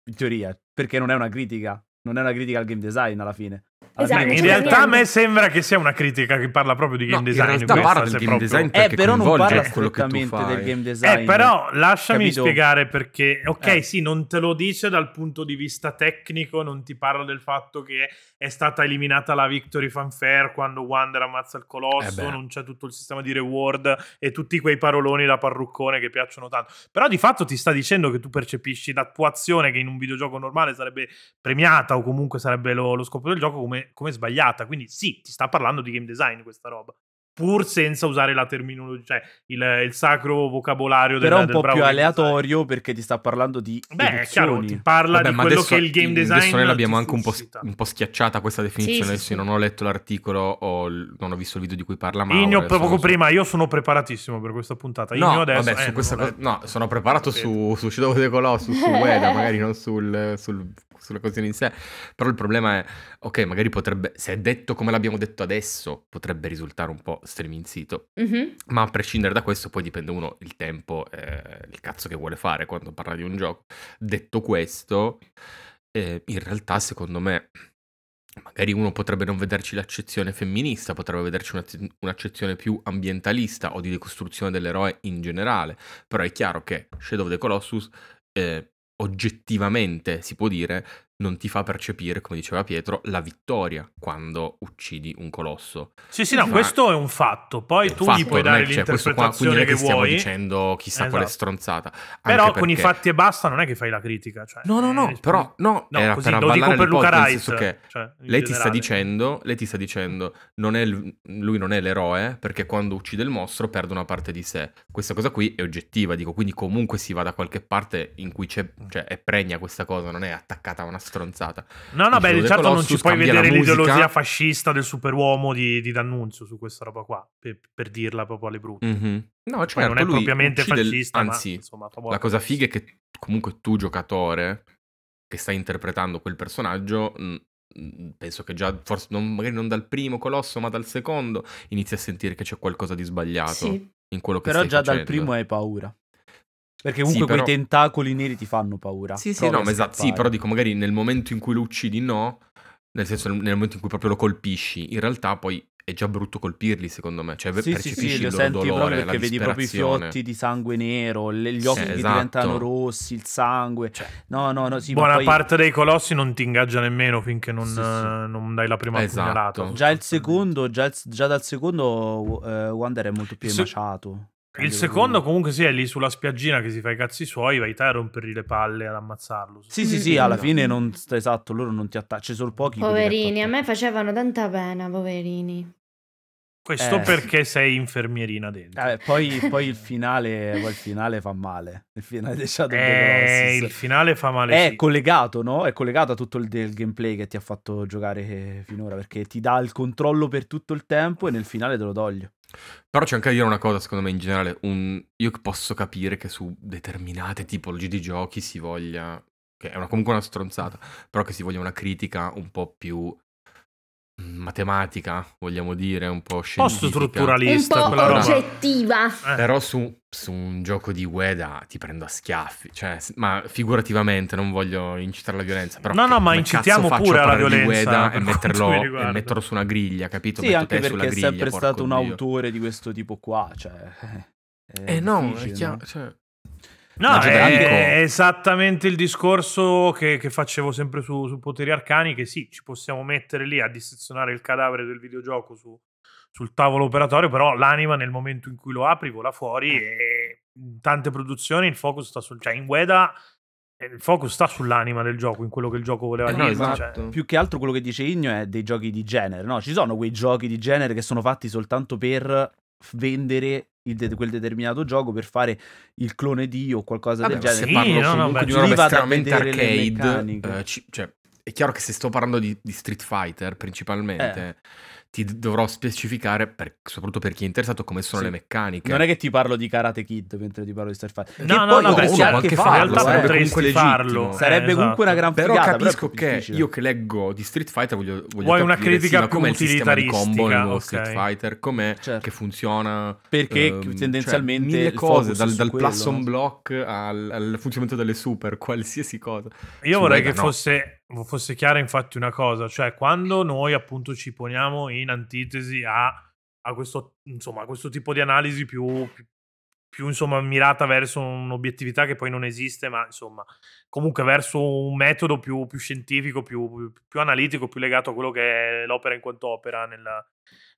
[SPEAKER 2] In teoria, perché non è una critica, non è una critica al game design alla fine.
[SPEAKER 4] Esatto,
[SPEAKER 1] In
[SPEAKER 4] c'è
[SPEAKER 1] realtà a me sembra che sia una critica che parla proprio di
[SPEAKER 3] No,
[SPEAKER 1] game
[SPEAKER 3] in
[SPEAKER 1] design.
[SPEAKER 3] realtà
[SPEAKER 1] questa,
[SPEAKER 3] parla di game
[SPEAKER 1] proprio-
[SPEAKER 3] design
[SPEAKER 2] Eh,
[SPEAKER 3] perché
[SPEAKER 2] però non parla
[SPEAKER 3] quello che tu
[SPEAKER 2] strettamente del
[SPEAKER 3] fai.
[SPEAKER 2] game design.
[SPEAKER 1] Eh, però lasciami
[SPEAKER 2] capito?
[SPEAKER 1] spiegare perché, ok,
[SPEAKER 2] Eh.
[SPEAKER 1] sì, non te lo dice dal punto di vista tecnico, non ti parla del fatto che è stata eliminata la Victory Fanfare quando Wander ammazza il
[SPEAKER 3] Eh
[SPEAKER 1] colosso,
[SPEAKER 3] beh.
[SPEAKER 1] non c'è tutto il sistema di reward e tutti quei paroloni da parruccone che piacciono tanto. Però di fatto ti sta dicendo che tu percepisci la tua azione che in un videogioco normale sarebbe premiata o comunque sarebbe lo, lo scopo del gioco come, come sbagliata. Quindi sì, ti sta parlando di game design questa roba. Pur senza usare la terminologia, cioè il, il sacro vocabolario del,
[SPEAKER 2] Però è un
[SPEAKER 1] del
[SPEAKER 2] po' più
[SPEAKER 1] game design.
[SPEAKER 2] aleatorio perché ti sta parlando di
[SPEAKER 1] Beh, è chiaro, ti parla
[SPEAKER 3] Vabbè,
[SPEAKER 1] di
[SPEAKER 3] ma
[SPEAKER 1] quello
[SPEAKER 3] adesso,
[SPEAKER 1] che il game design
[SPEAKER 3] adesso noi l'abbiamo anche un po', un po' schiacciata questa definizione.
[SPEAKER 4] Sì, sì,
[SPEAKER 3] adesso
[SPEAKER 4] sì.
[SPEAKER 3] io non ho letto l'articolo o l- non ho visto il video di cui parla Mauro.
[SPEAKER 1] Igno poco prima, io sono preparatissimo per questa puntata.
[SPEAKER 3] No,
[SPEAKER 1] Igno adesso,
[SPEAKER 3] vabbè,
[SPEAKER 1] eh,
[SPEAKER 3] cosa, no, sono preparato su, su Shadow of the Colossus, su Ueda, magari non sul, sul- sulle questioni in sé. Però il problema è, ok, magari potrebbe, se è detto come l'abbiamo detto adesso, potrebbe risultare un po' striminzito.
[SPEAKER 4] Mhm.
[SPEAKER 3] Ma a prescindere da questo, poi dipende uno il tempo, eh, il cazzo che vuole fare quando parla di un gioco. Detto questo, eh, in realtà, secondo me, magari uno potrebbe non vederci l'accezione femminista, potrebbe vederci un'accezione più ambientalista o di decostruzione dell'eroe in generale. Però è chiaro che Shadow of the Colossus, eh, oggettivamente si può dire, non ti fa percepire, come diceva Pietro, la vittoria quando uccidi un colosso.
[SPEAKER 1] Sì, sì, no,
[SPEAKER 3] Ma-
[SPEAKER 1] questo è un fatto. Poi
[SPEAKER 3] un
[SPEAKER 1] tu
[SPEAKER 3] fatto,
[SPEAKER 1] gli puoi dare
[SPEAKER 3] cioè, qua,
[SPEAKER 1] l'interpretazione
[SPEAKER 3] è
[SPEAKER 1] che,
[SPEAKER 3] che stiamo
[SPEAKER 1] vuoi.
[SPEAKER 3] dicendo chissà quale
[SPEAKER 1] Esatto.
[SPEAKER 3] stronzata. Anche
[SPEAKER 1] Però con i
[SPEAKER 3] perché-
[SPEAKER 1] fatti e basta non è che fai la critica. Cioè,
[SPEAKER 3] No, no, no,
[SPEAKER 1] eh,
[SPEAKER 3] però no,
[SPEAKER 1] no,
[SPEAKER 3] era
[SPEAKER 1] così
[SPEAKER 3] per avvallare
[SPEAKER 1] per Luca
[SPEAKER 3] l'ipotesi, nel
[SPEAKER 1] Rice.
[SPEAKER 3] senso che
[SPEAKER 1] cioè,
[SPEAKER 3] lei ti dicendo, lei ti sta dicendo, non è il- lui non è l'eroe perché quando uccide il mostro perde una parte di sé. Questa cosa qui è oggettiva, dico, quindi comunque si va da qualche parte in cui c'è, cioè è pregna questa cosa, non è attaccata a una stronzata.
[SPEAKER 1] No, no, beh, certo non ci
[SPEAKER 3] Colossus
[SPEAKER 1] puoi vedere l'ideologia fascista del superuomo di, di D'Annunzio su questa roba qua, per, per dirla proprio alle brutte.
[SPEAKER 3] Mhm. No,
[SPEAKER 1] Poi
[SPEAKER 3] certo,
[SPEAKER 1] non è
[SPEAKER 3] lui
[SPEAKER 1] propriamente fascista,
[SPEAKER 3] anzi,
[SPEAKER 1] ma insomma,
[SPEAKER 3] la cosa figa è che comunque tu giocatore che stai interpretando quel personaggio mh, mh, penso che già forse non- magari non dal primo colosso ma dal secondo inizi a sentire che c'è qualcosa di sbagliato
[SPEAKER 4] Sì.
[SPEAKER 3] in quello che
[SPEAKER 2] Però
[SPEAKER 3] stai
[SPEAKER 2] già dal
[SPEAKER 3] facendo.
[SPEAKER 2] primo hai paura. Perché comunque
[SPEAKER 3] però-
[SPEAKER 2] quei tentacoli neri ti fanno paura.
[SPEAKER 3] Sì, sì, no, ma esatto, sì, però dico magari nel momento in cui lo uccidi no, nel senso nel nel momento in cui proprio lo colpisci, in realtà poi è già brutto colpirli secondo me, cioè
[SPEAKER 2] Sì, sì,
[SPEAKER 3] percepisci
[SPEAKER 2] sì,
[SPEAKER 3] il
[SPEAKER 2] lo
[SPEAKER 3] loro
[SPEAKER 2] senti
[SPEAKER 3] dolore,
[SPEAKER 2] proprio perché vedi proprio i fiotti di sangue nero, le- gli occhi
[SPEAKER 3] Eh,
[SPEAKER 2] che
[SPEAKER 3] esatto.
[SPEAKER 2] diventano rossi, il sangue.
[SPEAKER 1] Cioè,
[SPEAKER 2] no, no, no, sì, ma
[SPEAKER 1] Buona
[SPEAKER 2] poi
[SPEAKER 1] parte dei colossi non ti ingaggia nemmeno finché non,
[SPEAKER 2] Sì, sì.
[SPEAKER 1] non dai la prima
[SPEAKER 3] Esatto.
[SPEAKER 1] pugnalata.
[SPEAKER 2] già il secondo, già, già dal secondo eh, Wander è molto più emaciato.
[SPEAKER 1] Il secondo comunque sì, è lì sulla spiaggina che si fa i cazzi suoi, vai te a rompergli le palle ad ammazzarlo.
[SPEAKER 2] Sì, sì, sì, alla fine non esatto, loro non ti attaccano, ci sono pochi
[SPEAKER 4] Poverini, a me facevano tanta pena, poverini.
[SPEAKER 1] Questo
[SPEAKER 2] Eh.
[SPEAKER 1] perché sei infermierina dentro.
[SPEAKER 2] Eh, poi, poi il finale, il finale fa male. Il finale di Shadow
[SPEAKER 1] Eh, il finale fa male.
[SPEAKER 2] È
[SPEAKER 1] sì.
[SPEAKER 2] collegato, no? È collegato a tutto il gameplay che ti ha fatto giocare eh, finora perché ti dà il controllo per tutto il tempo e nel finale te lo toglie.
[SPEAKER 3] Però c'è anche da dire una cosa, secondo me, in generale, un- io posso capire che su determinate tipologie di giochi si voglia, che è una- comunque una stronzata, però che si voglia una critica un po' più matematica, vogliamo dire, un po'
[SPEAKER 1] un po'
[SPEAKER 3] scientifica.
[SPEAKER 4] Un
[SPEAKER 1] strutturalista
[SPEAKER 4] po' oggettiva.
[SPEAKER 1] Eh.
[SPEAKER 3] Però su, su un gioco di Ueda ti prendo a schiaffi, cioè, ma figurativamente non voglio incitare alla violenza. Però
[SPEAKER 1] No, no, ma incitiamo pure alla violenza,
[SPEAKER 3] e metterlo, e metterlo su una griglia, capito?
[SPEAKER 2] Sì,
[SPEAKER 3] Metto
[SPEAKER 2] anche perché è
[SPEAKER 3] griglia,
[SPEAKER 2] sempre
[SPEAKER 3] porco
[SPEAKER 2] stato un
[SPEAKER 3] Dio.
[SPEAKER 2] autore di questo tipo qua, cioè... è
[SPEAKER 3] Eh no, è chiaro,
[SPEAKER 2] no?
[SPEAKER 3] cioè,
[SPEAKER 1] No, è, esattamente il discorso che, che facevo sempre su, su Poteri Arcani, che sì, ci possiamo mettere lì a dissezionare il cadavere del videogioco su- sul tavolo operatorio, però l'anima nel momento in cui lo apri vola fuori e in tante produzioni il focus sta sul... cioè in Ueda eh, il focus sta sull'anima del gioco, in quello che il gioco voleva
[SPEAKER 3] Eh, no,
[SPEAKER 1] dire.
[SPEAKER 3] esatto.
[SPEAKER 1] cioè-
[SPEAKER 2] Più che altro quello che dice Igno è dei giochi di genere, no? Ci sono quei giochi di genere che sono fatti soltanto per vendere de- quel determinato gioco per fare il clone di o qualcosa
[SPEAKER 3] Vabbè,
[SPEAKER 2] del genere.
[SPEAKER 3] se
[SPEAKER 1] Sì,
[SPEAKER 3] parlo
[SPEAKER 1] no, no, beh,
[SPEAKER 3] di una roba estremamente arcade, eh, ci- cioè, è chiaro che se sto parlando di, di Street Fighter principalmente, ti dovrò specificare, per- soprattutto per chi è interessato, come sono
[SPEAKER 2] Sì.
[SPEAKER 3] le meccaniche.
[SPEAKER 2] Non è che ti parlo di Karate Kid mentre ti parlo di Street Fighter.
[SPEAKER 1] No,
[SPEAKER 2] Che
[SPEAKER 1] no,
[SPEAKER 2] poi
[SPEAKER 1] no,
[SPEAKER 2] potresti
[SPEAKER 1] uno
[SPEAKER 2] anche farlo,
[SPEAKER 3] farlo,
[SPEAKER 1] in realtà
[SPEAKER 3] sarebbe comunque
[SPEAKER 1] farlo.
[SPEAKER 3] legittimo.
[SPEAKER 2] Sarebbe
[SPEAKER 1] Eh,
[SPEAKER 2] comunque una
[SPEAKER 1] esatto.
[SPEAKER 2] gran
[SPEAKER 3] Però
[SPEAKER 2] figata,
[SPEAKER 3] capisco
[SPEAKER 2] però più
[SPEAKER 3] che
[SPEAKER 2] difficile.
[SPEAKER 3] io che leggo di Street Fighter voglio, voglio
[SPEAKER 1] Vuoi una
[SPEAKER 3] capire,
[SPEAKER 1] critica
[SPEAKER 3] com'è il sistema di combo nel
[SPEAKER 1] utilitaristica,
[SPEAKER 3] nuovo
[SPEAKER 1] ok.
[SPEAKER 3] Street Fighter, com'è
[SPEAKER 2] Certo.
[SPEAKER 3] che funziona
[SPEAKER 2] Perché
[SPEAKER 3] ehm,
[SPEAKER 2] tendenzialmente
[SPEAKER 3] cioè, mille
[SPEAKER 2] il
[SPEAKER 3] cose dal, dal plus on
[SPEAKER 2] no?
[SPEAKER 3] block al, al funzionamento delle super qualsiasi cosa
[SPEAKER 1] Io vorrei che
[SPEAKER 3] no.
[SPEAKER 1] fosse, fosse chiara infatti una cosa, cioè quando noi appunto ci poniamo in antitesi a, a questo, insomma, a questo tipo di analisi più, più, insomma, mirata verso un'obiettività che poi non esiste, ma insomma comunque verso un metodo più, più scientifico, più analitico, più legato a quello che è l'opera in quanto opera nella-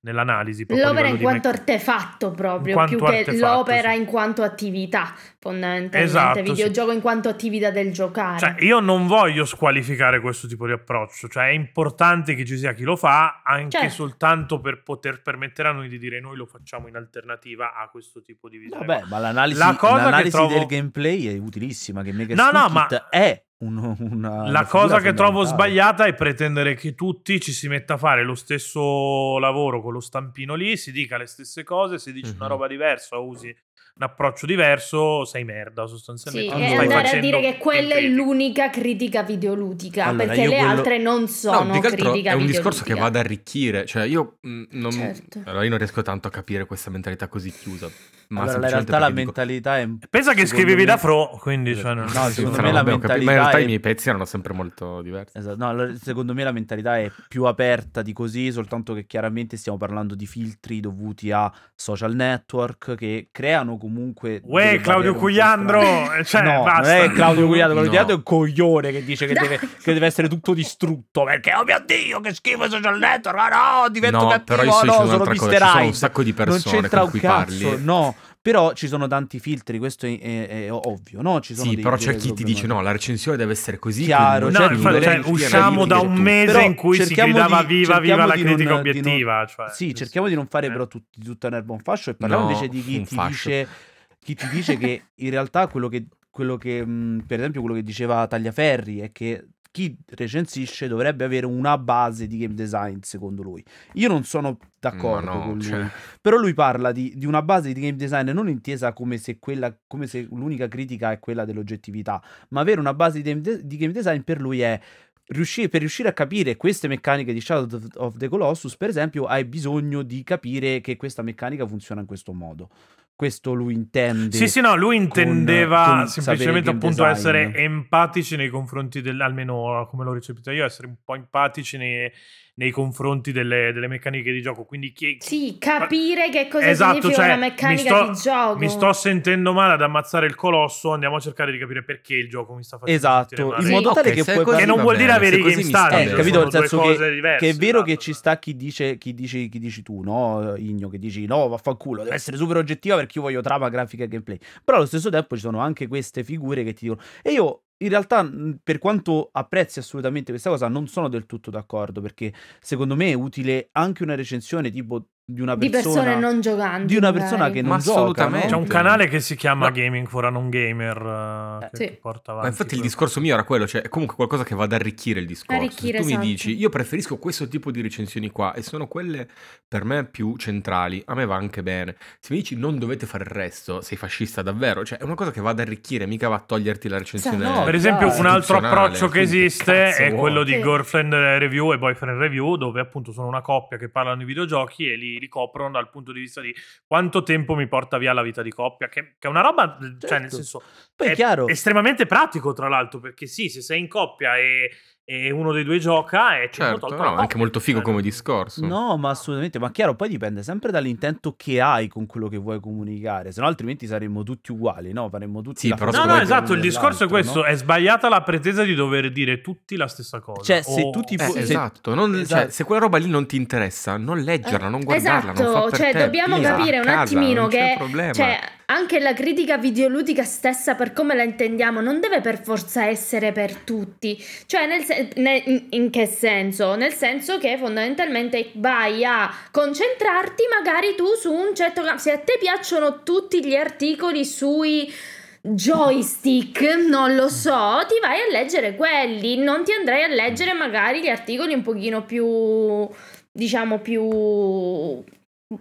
[SPEAKER 1] nell'analisi.
[SPEAKER 4] L'opera in quanto
[SPEAKER 1] mecc-
[SPEAKER 4] artefatto proprio, più che l'opera
[SPEAKER 1] sì.
[SPEAKER 4] in quanto attività, fondamentalmente.
[SPEAKER 1] Esatto, sì.
[SPEAKER 4] Videogioco in quanto attività del giocare.
[SPEAKER 1] Cioè, io non voglio squalificare questo tipo di approccio, cioè è importante che ci sia chi lo fa, anche
[SPEAKER 4] Certo.
[SPEAKER 1] soltanto per poter permettere a noi di dire noi lo facciamo in alternativa a questo tipo di visione.
[SPEAKER 2] Vabbè, ma l'analisi,
[SPEAKER 1] La cosa che
[SPEAKER 2] l'analisi
[SPEAKER 1] trovo-
[SPEAKER 2] del gameplay è utilissima. Che Maker
[SPEAKER 1] No, no, ma-
[SPEAKER 2] è un- una,
[SPEAKER 1] La
[SPEAKER 2] una
[SPEAKER 1] cosa che trovo sbagliata è pretendere che tutti ci si metta a fare lo stesso lavoro con lo stampino lì, si dica le stesse cose, si dice una
[SPEAKER 3] Mhm.
[SPEAKER 1] roba diversa, usi un approccio diverso, sei merda
[SPEAKER 4] Sì,
[SPEAKER 1] sostanzialmente.
[SPEAKER 2] Allora,
[SPEAKER 4] e
[SPEAKER 1] Stai
[SPEAKER 4] andare a dire che quella è l'unica critica videoludica,
[SPEAKER 2] Allora,
[SPEAKER 4] perché le
[SPEAKER 2] quello-
[SPEAKER 4] altre non
[SPEAKER 3] No,
[SPEAKER 4] sono
[SPEAKER 3] altro
[SPEAKER 4] critica
[SPEAKER 3] è un discorso che va ad arricchire, cioè io mh, non,
[SPEAKER 4] Certo.
[SPEAKER 3] allora io non riesco tanto a capire questa mentalità così chiusa. Ma
[SPEAKER 2] Allora, in realtà la mentalità è.
[SPEAKER 1] Pensa che scrivevi
[SPEAKER 2] me-
[SPEAKER 1] da Fro, quindi cioè, non-
[SPEAKER 2] No, secondo
[SPEAKER 3] no,
[SPEAKER 2] me la
[SPEAKER 3] ho capito, ma in
[SPEAKER 2] mentalità
[SPEAKER 3] realtà
[SPEAKER 2] è-
[SPEAKER 3] i miei pezzi erano sempre molto diversi.
[SPEAKER 2] Esatto, no, allora, secondo me la mentalità è più aperta di così, soltanto che chiaramente stiamo parlando di filtri dovuti a social network che creano comunque.
[SPEAKER 1] Uè, Claudio Cugliandro,
[SPEAKER 2] strane.
[SPEAKER 1] cioè,
[SPEAKER 2] no,
[SPEAKER 1] basta.
[SPEAKER 2] non è Claudio Cugliandro, Claudio
[SPEAKER 3] No.
[SPEAKER 2] Cugliandro è un coglione che dice che deve, che deve essere tutto distrutto perché, oh mio Dio, che schifo i social network, ah no, divento
[SPEAKER 3] No,
[SPEAKER 2] cattivo,
[SPEAKER 3] però io sto
[SPEAKER 2] no, sono
[SPEAKER 3] sono un sacco di
[SPEAKER 2] non
[SPEAKER 3] persone
[SPEAKER 2] c'entra
[SPEAKER 3] con
[SPEAKER 2] un
[SPEAKER 3] cui
[SPEAKER 2] cazzo,
[SPEAKER 3] parli.
[SPEAKER 2] no. Però ci sono tanti filtri, questo è, è- è ovvio, no? Ci sono
[SPEAKER 3] Sì,
[SPEAKER 2] dei-
[SPEAKER 3] però c'è chi ti dice no, la recensione deve essere così.
[SPEAKER 2] Chiaro,
[SPEAKER 1] No,
[SPEAKER 3] non
[SPEAKER 2] certo,
[SPEAKER 1] cioè,
[SPEAKER 3] film,
[SPEAKER 1] usciamo da un mese
[SPEAKER 2] Però
[SPEAKER 1] in cui si
[SPEAKER 2] cerchiamo
[SPEAKER 1] gridava
[SPEAKER 2] di-
[SPEAKER 1] viva, viva la
[SPEAKER 2] di
[SPEAKER 1] critica
[SPEAKER 2] non- non-
[SPEAKER 1] obiettiva. cioè,
[SPEAKER 2] Sì, cerchiamo di non fare
[SPEAKER 1] eh.
[SPEAKER 2] però tutti, tutta un'erba un fascio e parliamo
[SPEAKER 3] No,
[SPEAKER 2] invece di chi ti,
[SPEAKER 3] fascio.
[SPEAKER 2] dice, chi ti dice che in realtà quello che, quello che mh, per esempio quello che diceva Tagliaferri è che chi recensisce dovrebbe avere una base di game design secondo lui. Io non sono d'accordo
[SPEAKER 3] no,
[SPEAKER 2] con lui,
[SPEAKER 3] cioè-
[SPEAKER 2] però lui parla di, di una base di game design non intesa come se, quella, come se l'unica critica è quella dell'oggettività, ma avere una base di game, de- di game design per lui è riuscire, per riuscire a capire queste meccaniche di Shadow of the Colossus, per esempio, hai bisogno di capire che questa meccanica funziona in questo modo. Questo lui intende.
[SPEAKER 1] Sì, sì, no, lui intendeva
[SPEAKER 2] con sapere
[SPEAKER 1] semplicemente appunto
[SPEAKER 2] design.
[SPEAKER 1] essere empatici nei confronti del, almeno come l'ho recepito io, essere un po' empatici nei, nei confronti delle, delle meccaniche di gioco. Quindi chi,
[SPEAKER 4] Sì, capire che cosa
[SPEAKER 1] Esatto,
[SPEAKER 4] significa
[SPEAKER 1] cioè,
[SPEAKER 4] una meccanica
[SPEAKER 1] sto-
[SPEAKER 4] di gioco.
[SPEAKER 1] mi sto sentendo male ad ammazzare il colosso, andiamo a cercare di capire perché il gioco mi sta facendo
[SPEAKER 2] Esatto,
[SPEAKER 1] male.
[SPEAKER 2] in
[SPEAKER 4] Sì.
[SPEAKER 2] modo tale
[SPEAKER 3] Ok,
[SPEAKER 2] che puoi
[SPEAKER 3] così
[SPEAKER 1] che non vuol dire avere i
[SPEAKER 3] così
[SPEAKER 1] game style,
[SPEAKER 2] Eh, capito?
[SPEAKER 1] sono
[SPEAKER 2] Nel
[SPEAKER 1] due
[SPEAKER 2] senso che,
[SPEAKER 1] diverse,
[SPEAKER 2] che è vero
[SPEAKER 1] esatto,
[SPEAKER 2] che ci sta chi dice, chi dici, chi dici tu, no? Igno, che dici no, vaffanculo, deve essere super oggettiva perché io voglio trama, grafica e gameplay. Però allo stesso tempo ci sono anche queste figure che ti dicono. E io. In realtà, mh, per quanto apprezzi assolutamente questa cosa, non sono del tutto d'accordo perché secondo me è utile anche una recensione tipo di una
[SPEAKER 4] di
[SPEAKER 2] persona
[SPEAKER 4] persone non giocanti.
[SPEAKER 2] di una persona che non
[SPEAKER 3] Ma
[SPEAKER 2] gioca,
[SPEAKER 3] assolutamente.
[SPEAKER 1] C'è
[SPEAKER 2] no?
[SPEAKER 1] un canale che si chiama
[SPEAKER 3] No.
[SPEAKER 1] Gaming for a Non Gamer eh,
[SPEAKER 2] Eh,
[SPEAKER 1] che
[SPEAKER 4] sì.
[SPEAKER 1] porta
[SPEAKER 3] Ma
[SPEAKER 1] avanti.
[SPEAKER 3] infatti il discorso mio era quello, cioè è comunque qualcosa che va ad arricchire il discorso.
[SPEAKER 4] Arricchire,
[SPEAKER 3] Se tu
[SPEAKER 4] esatto.
[SPEAKER 3] mi dici, io preferisco questo tipo di recensioni qua e sono quelle per me più centrali, a me va anche bene. Se mi dici non dovete fare il resto, sei fascista davvero, cioè è una cosa che va ad arricchire, mica va a toglierti la recensione.
[SPEAKER 2] no,
[SPEAKER 1] Per esempio, un altro approccio che esiste è quello di
[SPEAKER 4] Sì.
[SPEAKER 1] girlfriend review e boyfriend review, dove appunto sono una coppia che parlano di videogiochi e li, li coprono dal punto di vista di quanto tempo mi porta via la vita di coppia, che, che è una roba, cioè
[SPEAKER 2] Certo.
[SPEAKER 1] nel senso,
[SPEAKER 2] Poi è
[SPEAKER 1] è
[SPEAKER 2] chiaro.
[SPEAKER 1] estremamente pratico tra l'altro, perché sì, se sei in coppia e, e uno dei due gioca è tempo
[SPEAKER 3] Certo, no, anche molto figo
[SPEAKER 1] Cioè,
[SPEAKER 3] come discorso.
[SPEAKER 2] No, ma assolutamente, ma chiaro, poi dipende sempre dall'intento che hai con quello che vuoi comunicare, se no altrimenti saremmo tutti uguali, no? Faremmo tutti
[SPEAKER 3] Sì,
[SPEAKER 2] la
[SPEAKER 3] però
[SPEAKER 1] No, no, esatto, il discorso è questo,
[SPEAKER 2] no?
[SPEAKER 1] è sbagliata la pretesa di dover dire tutti la stessa cosa.
[SPEAKER 2] Cioè, se
[SPEAKER 1] O-
[SPEAKER 2] tu ti
[SPEAKER 3] Eh,
[SPEAKER 2] pu- se-
[SPEAKER 3] esatto, non- cioè,
[SPEAKER 2] esatto.
[SPEAKER 3] se quella roba lì non ti interessa, non leggerla, non guardarla, non
[SPEAKER 4] Esatto,
[SPEAKER 3] fa per
[SPEAKER 4] cioè
[SPEAKER 3] te,
[SPEAKER 4] dobbiamo
[SPEAKER 3] via,
[SPEAKER 4] capire
[SPEAKER 3] a
[SPEAKER 4] un
[SPEAKER 3] casa,
[SPEAKER 4] attimino
[SPEAKER 3] non c'è
[SPEAKER 4] che
[SPEAKER 3] problema.
[SPEAKER 4] cioè, anche la critica videoludica stessa per come la intendiamo non deve per forza essere per tutti. Cioè, nel sen- ne- in che senso? Nel senso che fondamentalmente vai a concentrarti magari tu su un certo. Se a te piacciono tutti gli articoli sui joystick, non lo so, ti vai a leggere quelli, non ti andrai a leggere magari gli articoli un pochino più, diciamo, più...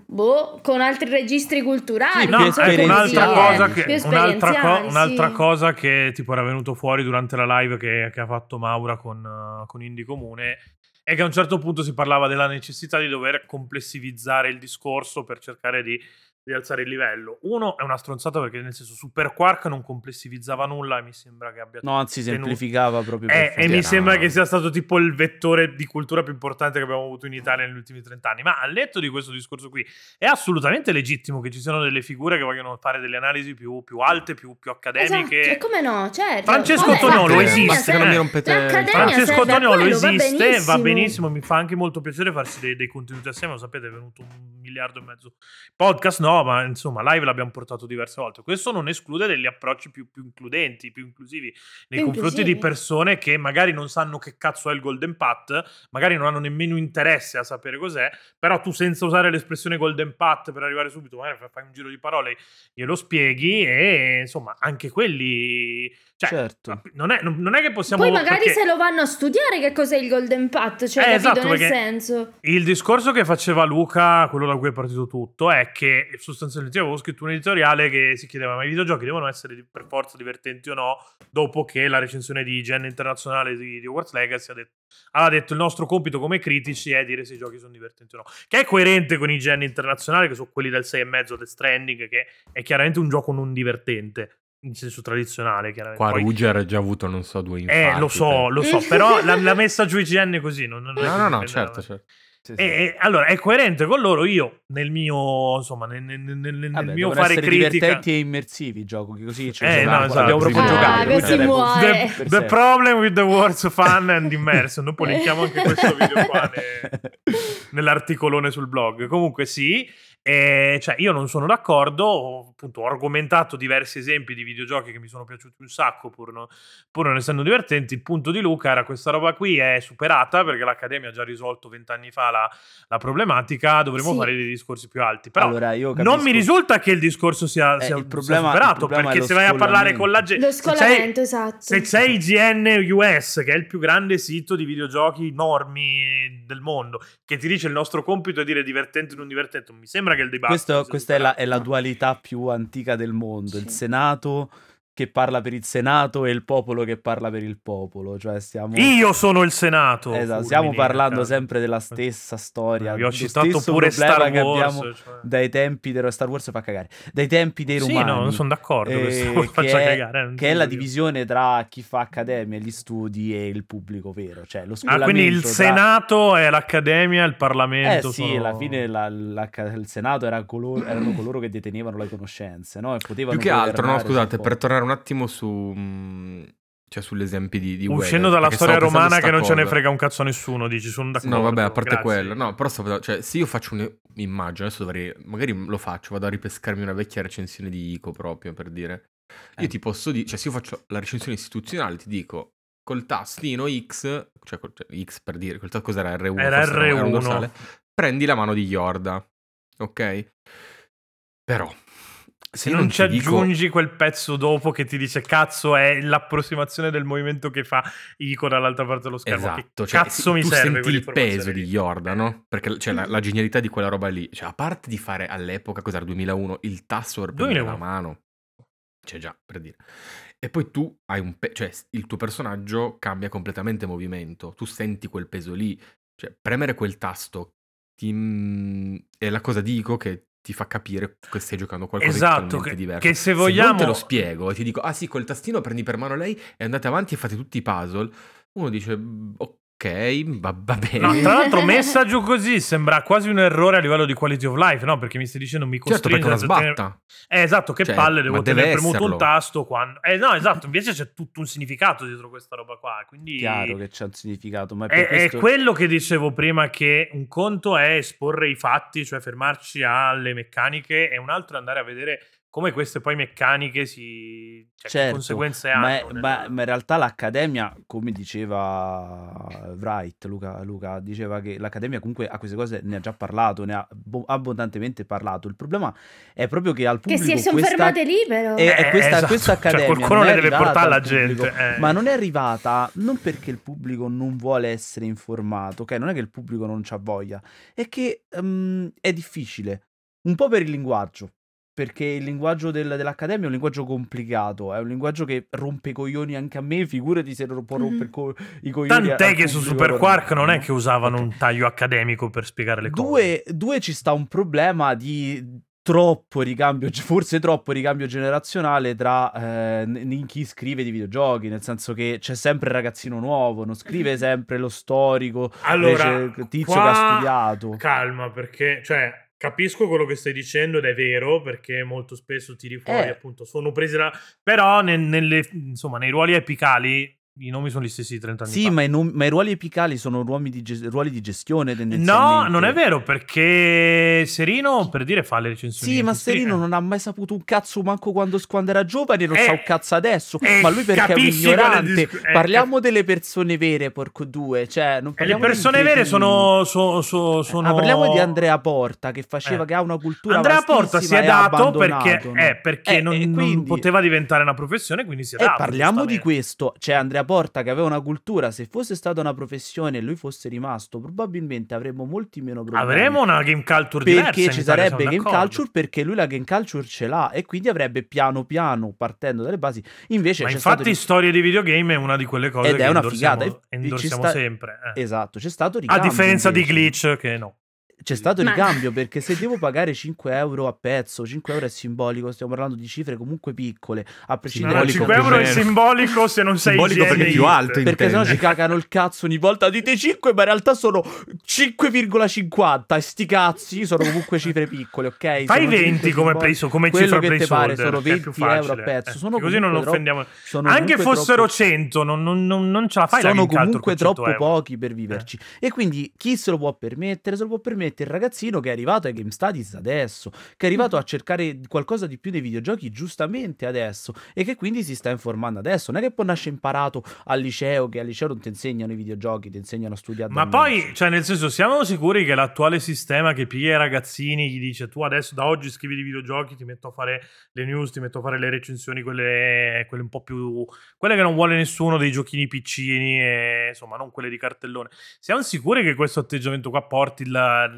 [SPEAKER 4] Boh, con altri registri culturali.
[SPEAKER 2] Sì,
[SPEAKER 1] No, ecco, un'altra cosa che, un'altra, co- un'altra
[SPEAKER 4] sì.
[SPEAKER 1] cosa che tipo era venuto fuori durante la live che, che ha fatto Maura con, uh, con Indie Comune è che a un certo punto si parlava della necessità di dover complessivizzare il discorso per cercare di, di alzare il livello. Uno è una stronzata perché nel senso Super Quark non complessivizzava nulla e mi sembra che abbia
[SPEAKER 2] No, anzi,
[SPEAKER 1] tenuto-
[SPEAKER 2] semplificava proprio.
[SPEAKER 1] Eh, e mi sembra che sia stato tipo il vettore di cultura più importante che abbiamo avuto in Italia negli ultimi trent'anni. Ma al netto di questo discorso qui, è assolutamente legittimo che ci siano delle figure che vogliono fare delle analisi più, più alte, più, più accademiche.
[SPEAKER 4] Esatto, e come no, certo.
[SPEAKER 1] Francesco
[SPEAKER 4] l'Accademia
[SPEAKER 1] esiste,
[SPEAKER 3] non mi rompete
[SPEAKER 1] Francesco
[SPEAKER 4] va
[SPEAKER 1] esiste, va benissimo.
[SPEAKER 4] benissimo.
[SPEAKER 1] mi fa anche molto piacere farsi dei, dei contenuti assieme, lo sapete, è venuto un miliardo e mezzo. Podcast no, ma insomma, live l'abbiamo portato diverse volte. Questo non esclude degli approcci più, più includenti, più inclusivi nei
[SPEAKER 4] Più
[SPEAKER 1] confronti
[SPEAKER 4] inclusivi.
[SPEAKER 1] di persone che magari non sanno che cazzo è il Golden Path, magari non hanno nemmeno interesse a sapere cos'è, però tu senza usare l'espressione Golden Path per arrivare subito, magari fai un giro di parole, glielo spieghi e insomma, anche quelli... Cioè,
[SPEAKER 2] Certo.
[SPEAKER 1] non, è, non- è che possiamo...
[SPEAKER 4] Poi magari
[SPEAKER 1] perché-
[SPEAKER 4] se lo vanno a studiare che cos'è il Golden Path, cioè
[SPEAKER 1] Eh,
[SPEAKER 4] capito
[SPEAKER 1] esatto,
[SPEAKER 4] nel senso.
[SPEAKER 1] Il discorso che faceva Luca, quello da cui è partito tutto, è che sostanzialmente avevo scritto un editoriale che si chiedeva: ma i videogiochi devono essere per forza divertenti o no? Dopo che la recensione di IGN internazionale di, di Hogwarts Legacy ha detto, aveva detto il nostro compito come critici è dire se i giochi sono divertenti o no. Che è coerente con IGN internazionale, che sono quelli del 6,5 Death Stranding, che è chiaramente un gioco non divertente. In senso tradizionale, chiaramente.
[SPEAKER 3] Qua
[SPEAKER 1] Poi-
[SPEAKER 3] Ruger ha già avuto, non so, due infarti.
[SPEAKER 1] eh, lo so,
[SPEAKER 3] per-
[SPEAKER 1] lo so, però l'ha, messa giù IGN così. Non, non
[SPEAKER 3] No, no, no, certo, certo.
[SPEAKER 2] Sì, sì.
[SPEAKER 1] e, e, allora è coerente con loro. Io nel mio insomma, nel, nel- nel- nel
[SPEAKER 2] Vabbè,
[SPEAKER 1] mio fare critica.
[SPEAKER 2] divertenti e immersivi giochi, così ci
[SPEAKER 1] Eh, no, esatto.
[SPEAKER 2] L'abbiamo proprio
[SPEAKER 3] Ah,
[SPEAKER 2] giocato. abbiamo-
[SPEAKER 4] muore.
[SPEAKER 1] The, the
[SPEAKER 2] sé.
[SPEAKER 1] problem with the words fun and immersion. Dopo linkiamo anche questo video qua ne- nell'articolone sul blog. Comunque, sì. Eh, cioè, io non sono d'accordo. Ho, appunto, ho argomentato diversi esempi di videogiochi che mi sono piaciuti un sacco, pur, no- pur non essendo divertenti. Il punto di Luca era questa roba qui è superata perché l'Accademia ha già risolto vent'anni fa la, la problematica. Dovremmo
[SPEAKER 4] Sì.
[SPEAKER 1] fare dei discorsi più alti. Però
[SPEAKER 2] Allora, io
[SPEAKER 1] non mi risulta che il discorso sia,
[SPEAKER 2] Eh,
[SPEAKER 1] sia-
[SPEAKER 2] il
[SPEAKER 1] sia
[SPEAKER 2] problema- il
[SPEAKER 1] superato perché se vai a parlare con la gente
[SPEAKER 4] Lo
[SPEAKER 1] se
[SPEAKER 4] scolamento, esatto.
[SPEAKER 1] se c'è IGN US, che è il più grande sito di videogiochi normi del mondo, che ti dice il nostro compito è dire divertente o non divertente, non mi sembra che il dibattito
[SPEAKER 2] Questo- questa è la, è la dualità più antica del mondo, il
[SPEAKER 4] Sì.
[SPEAKER 2] Senato che parla per il Senato e il popolo che parla per il popolo, cioè stiamo...
[SPEAKER 1] Io sono il Senato.
[SPEAKER 2] Esatto, stiamo parlando
[SPEAKER 1] cazzo.
[SPEAKER 2] sempre della stessa storia.
[SPEAKER 1] Vi ho
[SPEAKER 2] lo
[SPEAKER 1] citato
[SPEAKER 2] stesso
[SPEAKER 1] pure
[SPEAKER 2] problema
[SPEAKER 1] Star
[SPEAKER 2] che
[SPEAKER 1] Wars.
[SPEAKER 2] abbiamo
[SPEAKER 1] cioè.
[SPEAKER 2] dai tempi dello Star Wars fa cagare. Dai tempi dei
[SPEAKER 1] Sì,
[SPEAKER 2] romani.
[SPEAKER 1] no, sono d'accordo. che
[SPEAKER 2] eh, che è,
[SPEAKER 1] cagare, eh, non
[SPEAKER 2] che è la divisione tra chi fa accademia, gli studi e il pubblico vero, cioè lo
[SPEAKER 1] Ah, quindi il
[SPEAKER 2] tra-
[SPEAKER 1] Senato è l'Accademia, il
[SPEAKER 2] Eh
[SPEAKER 1] Parlamento.
[SPEAKER 2] sì,
[SPEAKER 1] sono-
[SPEAKER 2] alla fine la- la- il Senato era coloro- erano coloro che detenevano le conoscenze, no? E potevano
[SPEAKER 3] Più che altro, no, scusate, per tornare un attimo su... mh, cioè sull'esempio di, di
[SPEAKER 1] Uscendo
[SPEAKER 3] Weather,
[SPEAKER 1] dalla storia romana che non ce ne
[SPEAKER 3] cosa.
[SPEAKER 1] frega un cazzo a nessuno, dici, sono d'accordo.
[SPEAKER 3] No, vabbè, a parte
[SPEAKER 1] grazie.
[SPEAKER 3] quello, no, però stavo cioè, se io faccio un'immagine, adesso dovrei, magari lo faccio, vado a ripescarmi una vecchia recensione di Ico proprio per dire. Io
[SPEAKER 2] Eh.
[SPEAKER 3] ti posso dire, cioè se io faccio la recensione istituzionale, ti dico col tastino X, cioè, col- cioè, X per dire, col tasto cos'era R1?
[SPEAKER 1] Era
[SPEAKER 3] forse no, un
[SPEAKER 1] R1.
[SPEAKER 3] dorsale, prendi la mano di Yorda, ok? Però,
[SPEAKER 1] Se
[SPEAKER 3] io
[SPEAKER 1] non ci
[SPEAKER 3] ti dico-
[SPEAKER 1] aggiungi quel pezzo dopo che ti dice cazzo è l'approssimazione del movimento che fa Ico dall'altra parte dello schermo.
[SPEAKER 3] Esatto, cioè,
[SPEAKER 1] cazzo mi
[SPEAKER 3] tu
[SPEAKER 1] serve
[SPEAKER 3] senti il peso di Yorda, no? Perché cioè, la, la genialità di quella roba lì, cioè a parte di fare all'epoca, cos'era, 2001, il tasto per prendere la
[SPEAKER 1] 2001.
[SPEAKER 3] mano, cioè già, per dire. E poi tu hai un pe- cioè il tuo personaggio cambia completamente movimento, tu senti quel peso lì, cioè premere quel tasto ti, mm, è la cosa dico che ti fa capire che stai giocando qualcosa
[SPEAKER 1] Esatto,
[SPEAKER 3] di
[SPEAKER 1] che-
[SPEAKER 3] diverso.
[SPEAKER 1] che se
[SPEAKER 3] non
[SPEAKER 1] vogliamo-
[SPEAKER 3] te lo spiego e ti dico, ah sì, col tastino prendi per mano lei e andate avanti e fate tutti i puzzle, uno dice, "Mm, ok, va, va bene.
[SPEAKER 1] No, tra l'altro, messa giù così sembra quasi un errore a livello di quality of life, no? Perché mi stai dicendo mi
[SPEAKER 3] Certo,
[SPEAKER 1] costringe
[SPEAKER 3] perché è una
[SPEAKER 1] a tenere-
[SPEAKER 3] sbatta.
[SPEAKER 1] Eh, esatto, che
[SPEAKER 3] Cioè,
[SPEAKER 1] palle, devo
[SPEAKER 3] deve
[SPEAKER 1] tenere premuto un
[SPEAKER 3] esserlo.
[SPEAKER 1] tasto quando... Eh, no, esatto, invece c'è tutto un significato dietro questa roba qua, quindi...
[SPEAKER 2] Chiaro che c'è un significato, ma è per
[SPEAKER 1] È, è
[SPEAKER 2] questo...
[SPEAKER 1] quello che dicevo prima, che un conto è esporre i fatti, cioè fermarci alle meccaniche, e un altro è andare a vedere come queste poi meccaniche si... Cioè, che
[SPEAKER 2] Certo,
[SPEAKER 1] conseguenze
[SPEAKER 2] ma, è-
[SPEAKER 1] hanno.
[SPEAKER 2] ma-
[SPEAKER 1] nel-
[SPEAKER 2] ma in realtà l'Accademia, come diceva Wright, Luca, Luca diceva che l'Accademia comunque a queste cose ne ha già parlato, ne ha bo- abbondantemente parlato. Il problema è proprio che al
[SPEAKER 4] Che
[SPEAKER 2] pubblico
[SPEAKER 4] si sono
[SPEAKER 2] questa...
[SPEAKER 4] fermate lì però.
[SPEAKER 2] E, e
[SPEAKER 1] Eh,
[SPEAKER 2] questa,
[SPEAKER 1] esatto.
[SPEAKER 2] questa
[SPEAKER 1] Cioè,
[SPEAKER 2] accademia
[SPEAKER 1] qualcuno
[SPEAKER 2] non è
[SPEAKER 1] le deve portare alla
[SPEAKER 2] pubblico,
[SPEAKER 1] gente, eh.
[SPEAKER 2] ma non è arrivata non perché il pubblico non vuole essere informato, ok? Non è che il pubblico non c'ha voglia, è che ehm, è difficile, un po' per il linguaggio. Perché il linguaggio del- dell'Accademia è un linguaggio complicato, è un linguaggio che rompe i coglioni anche a me, figurati se non può rompere co- i coglioni
[SPEAKER 1] Tant'è
[SPEAKER 2] al
[SPEAKER 1] che su Super Quark non è che
[SPEAKER 2] no?
[SPEAKER 1] usavano
[SPEAKER 2] Ok.
[SPEAKER 1] un taglio accademico per spiegare le cose.
[SPEAKER 2] Due, due ci sta un problema di troppo ricambio, forse troppo ricambio generazionale tra eh, in chi scrive di videogiochi, nel senso che c'è sempre il ragazzino nuovo, non scrive sempre lo storico,
[SPEAKER 1] Allora,
[SPEAKER 2] tizio
[SPEAKER 1] qua-
[SPEAKER 2] che ha studiato.
[SPEAKER 1] Calma, perché, cioè, capisco quello che stai dicendo ed è vero, perché molto spesso tiri fuori,
[SPEAKER 2] Eh.
[SPEAKER 1] appunto, sono presi da... Però nel- nelle, insomma, nei ruoli epicali i nomi sono gli stessi di 30 anni
[SPEAKER 2] Sì,
[SPEAKER 1] fa.
[SPEAKER 2] ma i, nom- ma i ruoli epicali sono ruoli di, ges- ruoli di gestione
[SPEAKER 1] No,
[SPEAKER 2] tendenzialmente.
[SPEAKER 1] non è vero, perché Serino, per dire, fa le recensioni.
[SPEAKER 2] Sì, ma. Serino non ha mai saputo un cazzo manco quando, quando era giovane, non
[SPEAKER 1] Eh,
[SPEAKER 2] sa un cazzo adesso.
[SPEAKER 1] eh,
[SPEAKER 2] ma lui perché è un ignorante.
[SPEAKER 1] disc- eh,
[SPEAKER 2] Parliamo delle persone vere, porco due. Cioè, non
[SPEAKER 1] E le persone vere sono... so- so- sono...
[SPEAKER 2] Ah, parliamo di Andrea Porta che faceva
[SPEAKER 1] Eh.
[SPEAKER 2] che ha una cultura
[SPEAKER 1] Andrea Porta si è dato perché,
[SPEAKER 2] no?
[SPEAKER 1] eh, perché
[SPEAKER 2] Eh,
[SPEAKER 1] non,
[SPEAKER 2] e
[SPEAKER 1] non
[SPEAKER 2] quindi-
[SPEAKER 1] poteva diventare una professione, quindi si è dato.
[SPEAKER 2] parliamo di questo. C'è Andrea Porta che aveva una cultura. Se fosse stata una professione e lui fosse rimasto, probabilmente avremmo molti meno problemi.
[SPEAKER 1] Avremo una game culture diversa.
[SPEAKER 2] perché ci
[SPEAKER 1] Italia,
[SPEAKER 2] sarebbe game
[SPEAKER 1] d'accordo.
[SPEAKER 2] culture perché lui la game culture ce l'ha e quindi avrebbe piano piano partendo dalle basi invece
[SPEAKER 1] Ma infatti,
[SPEAKER 2] stato
[SPEAKER 1] storie di videogame è una di quelle cose
[SPEAKER 2] Ed
[SPEAKER 1] che
[SPEAKER 2] è una figata,
[SPEAKER 1] endorsiamo
[SPEAKER 2] sta-
[SPEAKER 1] sempre. eh.
[SPEAKER 2] esatto c'è stato
[SPEAKER 1] A
[SPEAKER 2] ricambio
[SPEAKER 1] differenza di
[SPEAKER 2] invece.
[SPEAKER 1] glitch, che no.
[SPEAKER 2] C'è stato
[SPEAKER 4] Ma-
[SPEAKER 2] ricambio perché se devo pagare 5 euro a pezzo 5 euro è simbolico stiamo parlando di cifre comunque piccole a prescindere
[SPEAKER 1] No,
[SPEAKER 3] Simbolico
[SPEAKER 1] 5 euro è simbolico se non sei
[SPEAKER 3] Simbolico perché è più alto,
[SPEAKER 2] perché sennò ci cagano il cazzo ogni volta dite 5 ma in realtà sono 5,50 e sti cazzi sono comunque cifre piccole ok
[SPEAKER 1] Fai
[SPEAKER 2] Sono
[SPEAKER 1] 20
[SPEAKER 2] cifre
[SPEAKER 1] come, place, come
[SPEAKER 2] quello
[SPEAKER 1] cifra
[SPEAKER 2] che pare sono
[SPEAKER 1] che è più
[SPEAKER 2] 20 euro a pezzo
[SPEAKER 1] Eh,
[SPEAKER 2] sono
[SPEAKER 1] così non
[SPEAKER 2] comunque
[SPEAKER 1] offendiamo. Anche fossero
[SPEAKER 2] troppo-
[SPEAKER 1] 100, non, non- non- non ce la fai
[SPEAKER 2] sono comunque
[SPEAKER 1] con 100
[SPEAKER 2] troppo
[SPEAKER 1] euro.
[SPEAKER 2] pochi per viverci. E quindi chi se lo può permettere? Se lo può permettere il ragazzino che è arrivato ai Game Studies adesso, che è arrivato a cercare qualcosa di più dei videogiochi giustamente adesso e che quindi si sta informando adesso. Non è che poi nasce imparato al liceo, che al liceo non ti insegnano i videogiochi, ti insegnano a studiare.
[SPEAKER 1] Ma poi,
[SPEAKER 2] mezzo.
[SPEAKER 1] cioè, nel senso, siamo sicuri che l'attuale sistema che piglia i ragazzini gli dice tu adesso da oggi scrivi di videogiochi, ti metto a fare le news, ti metto a fare le recensioni, quelle, quelle un po' più... quelle che non vuole nessuno, dei giochini piccini, e, insomma, non quelle di cartellone. Siamo sicuri che questo atteggiamento qua porti il,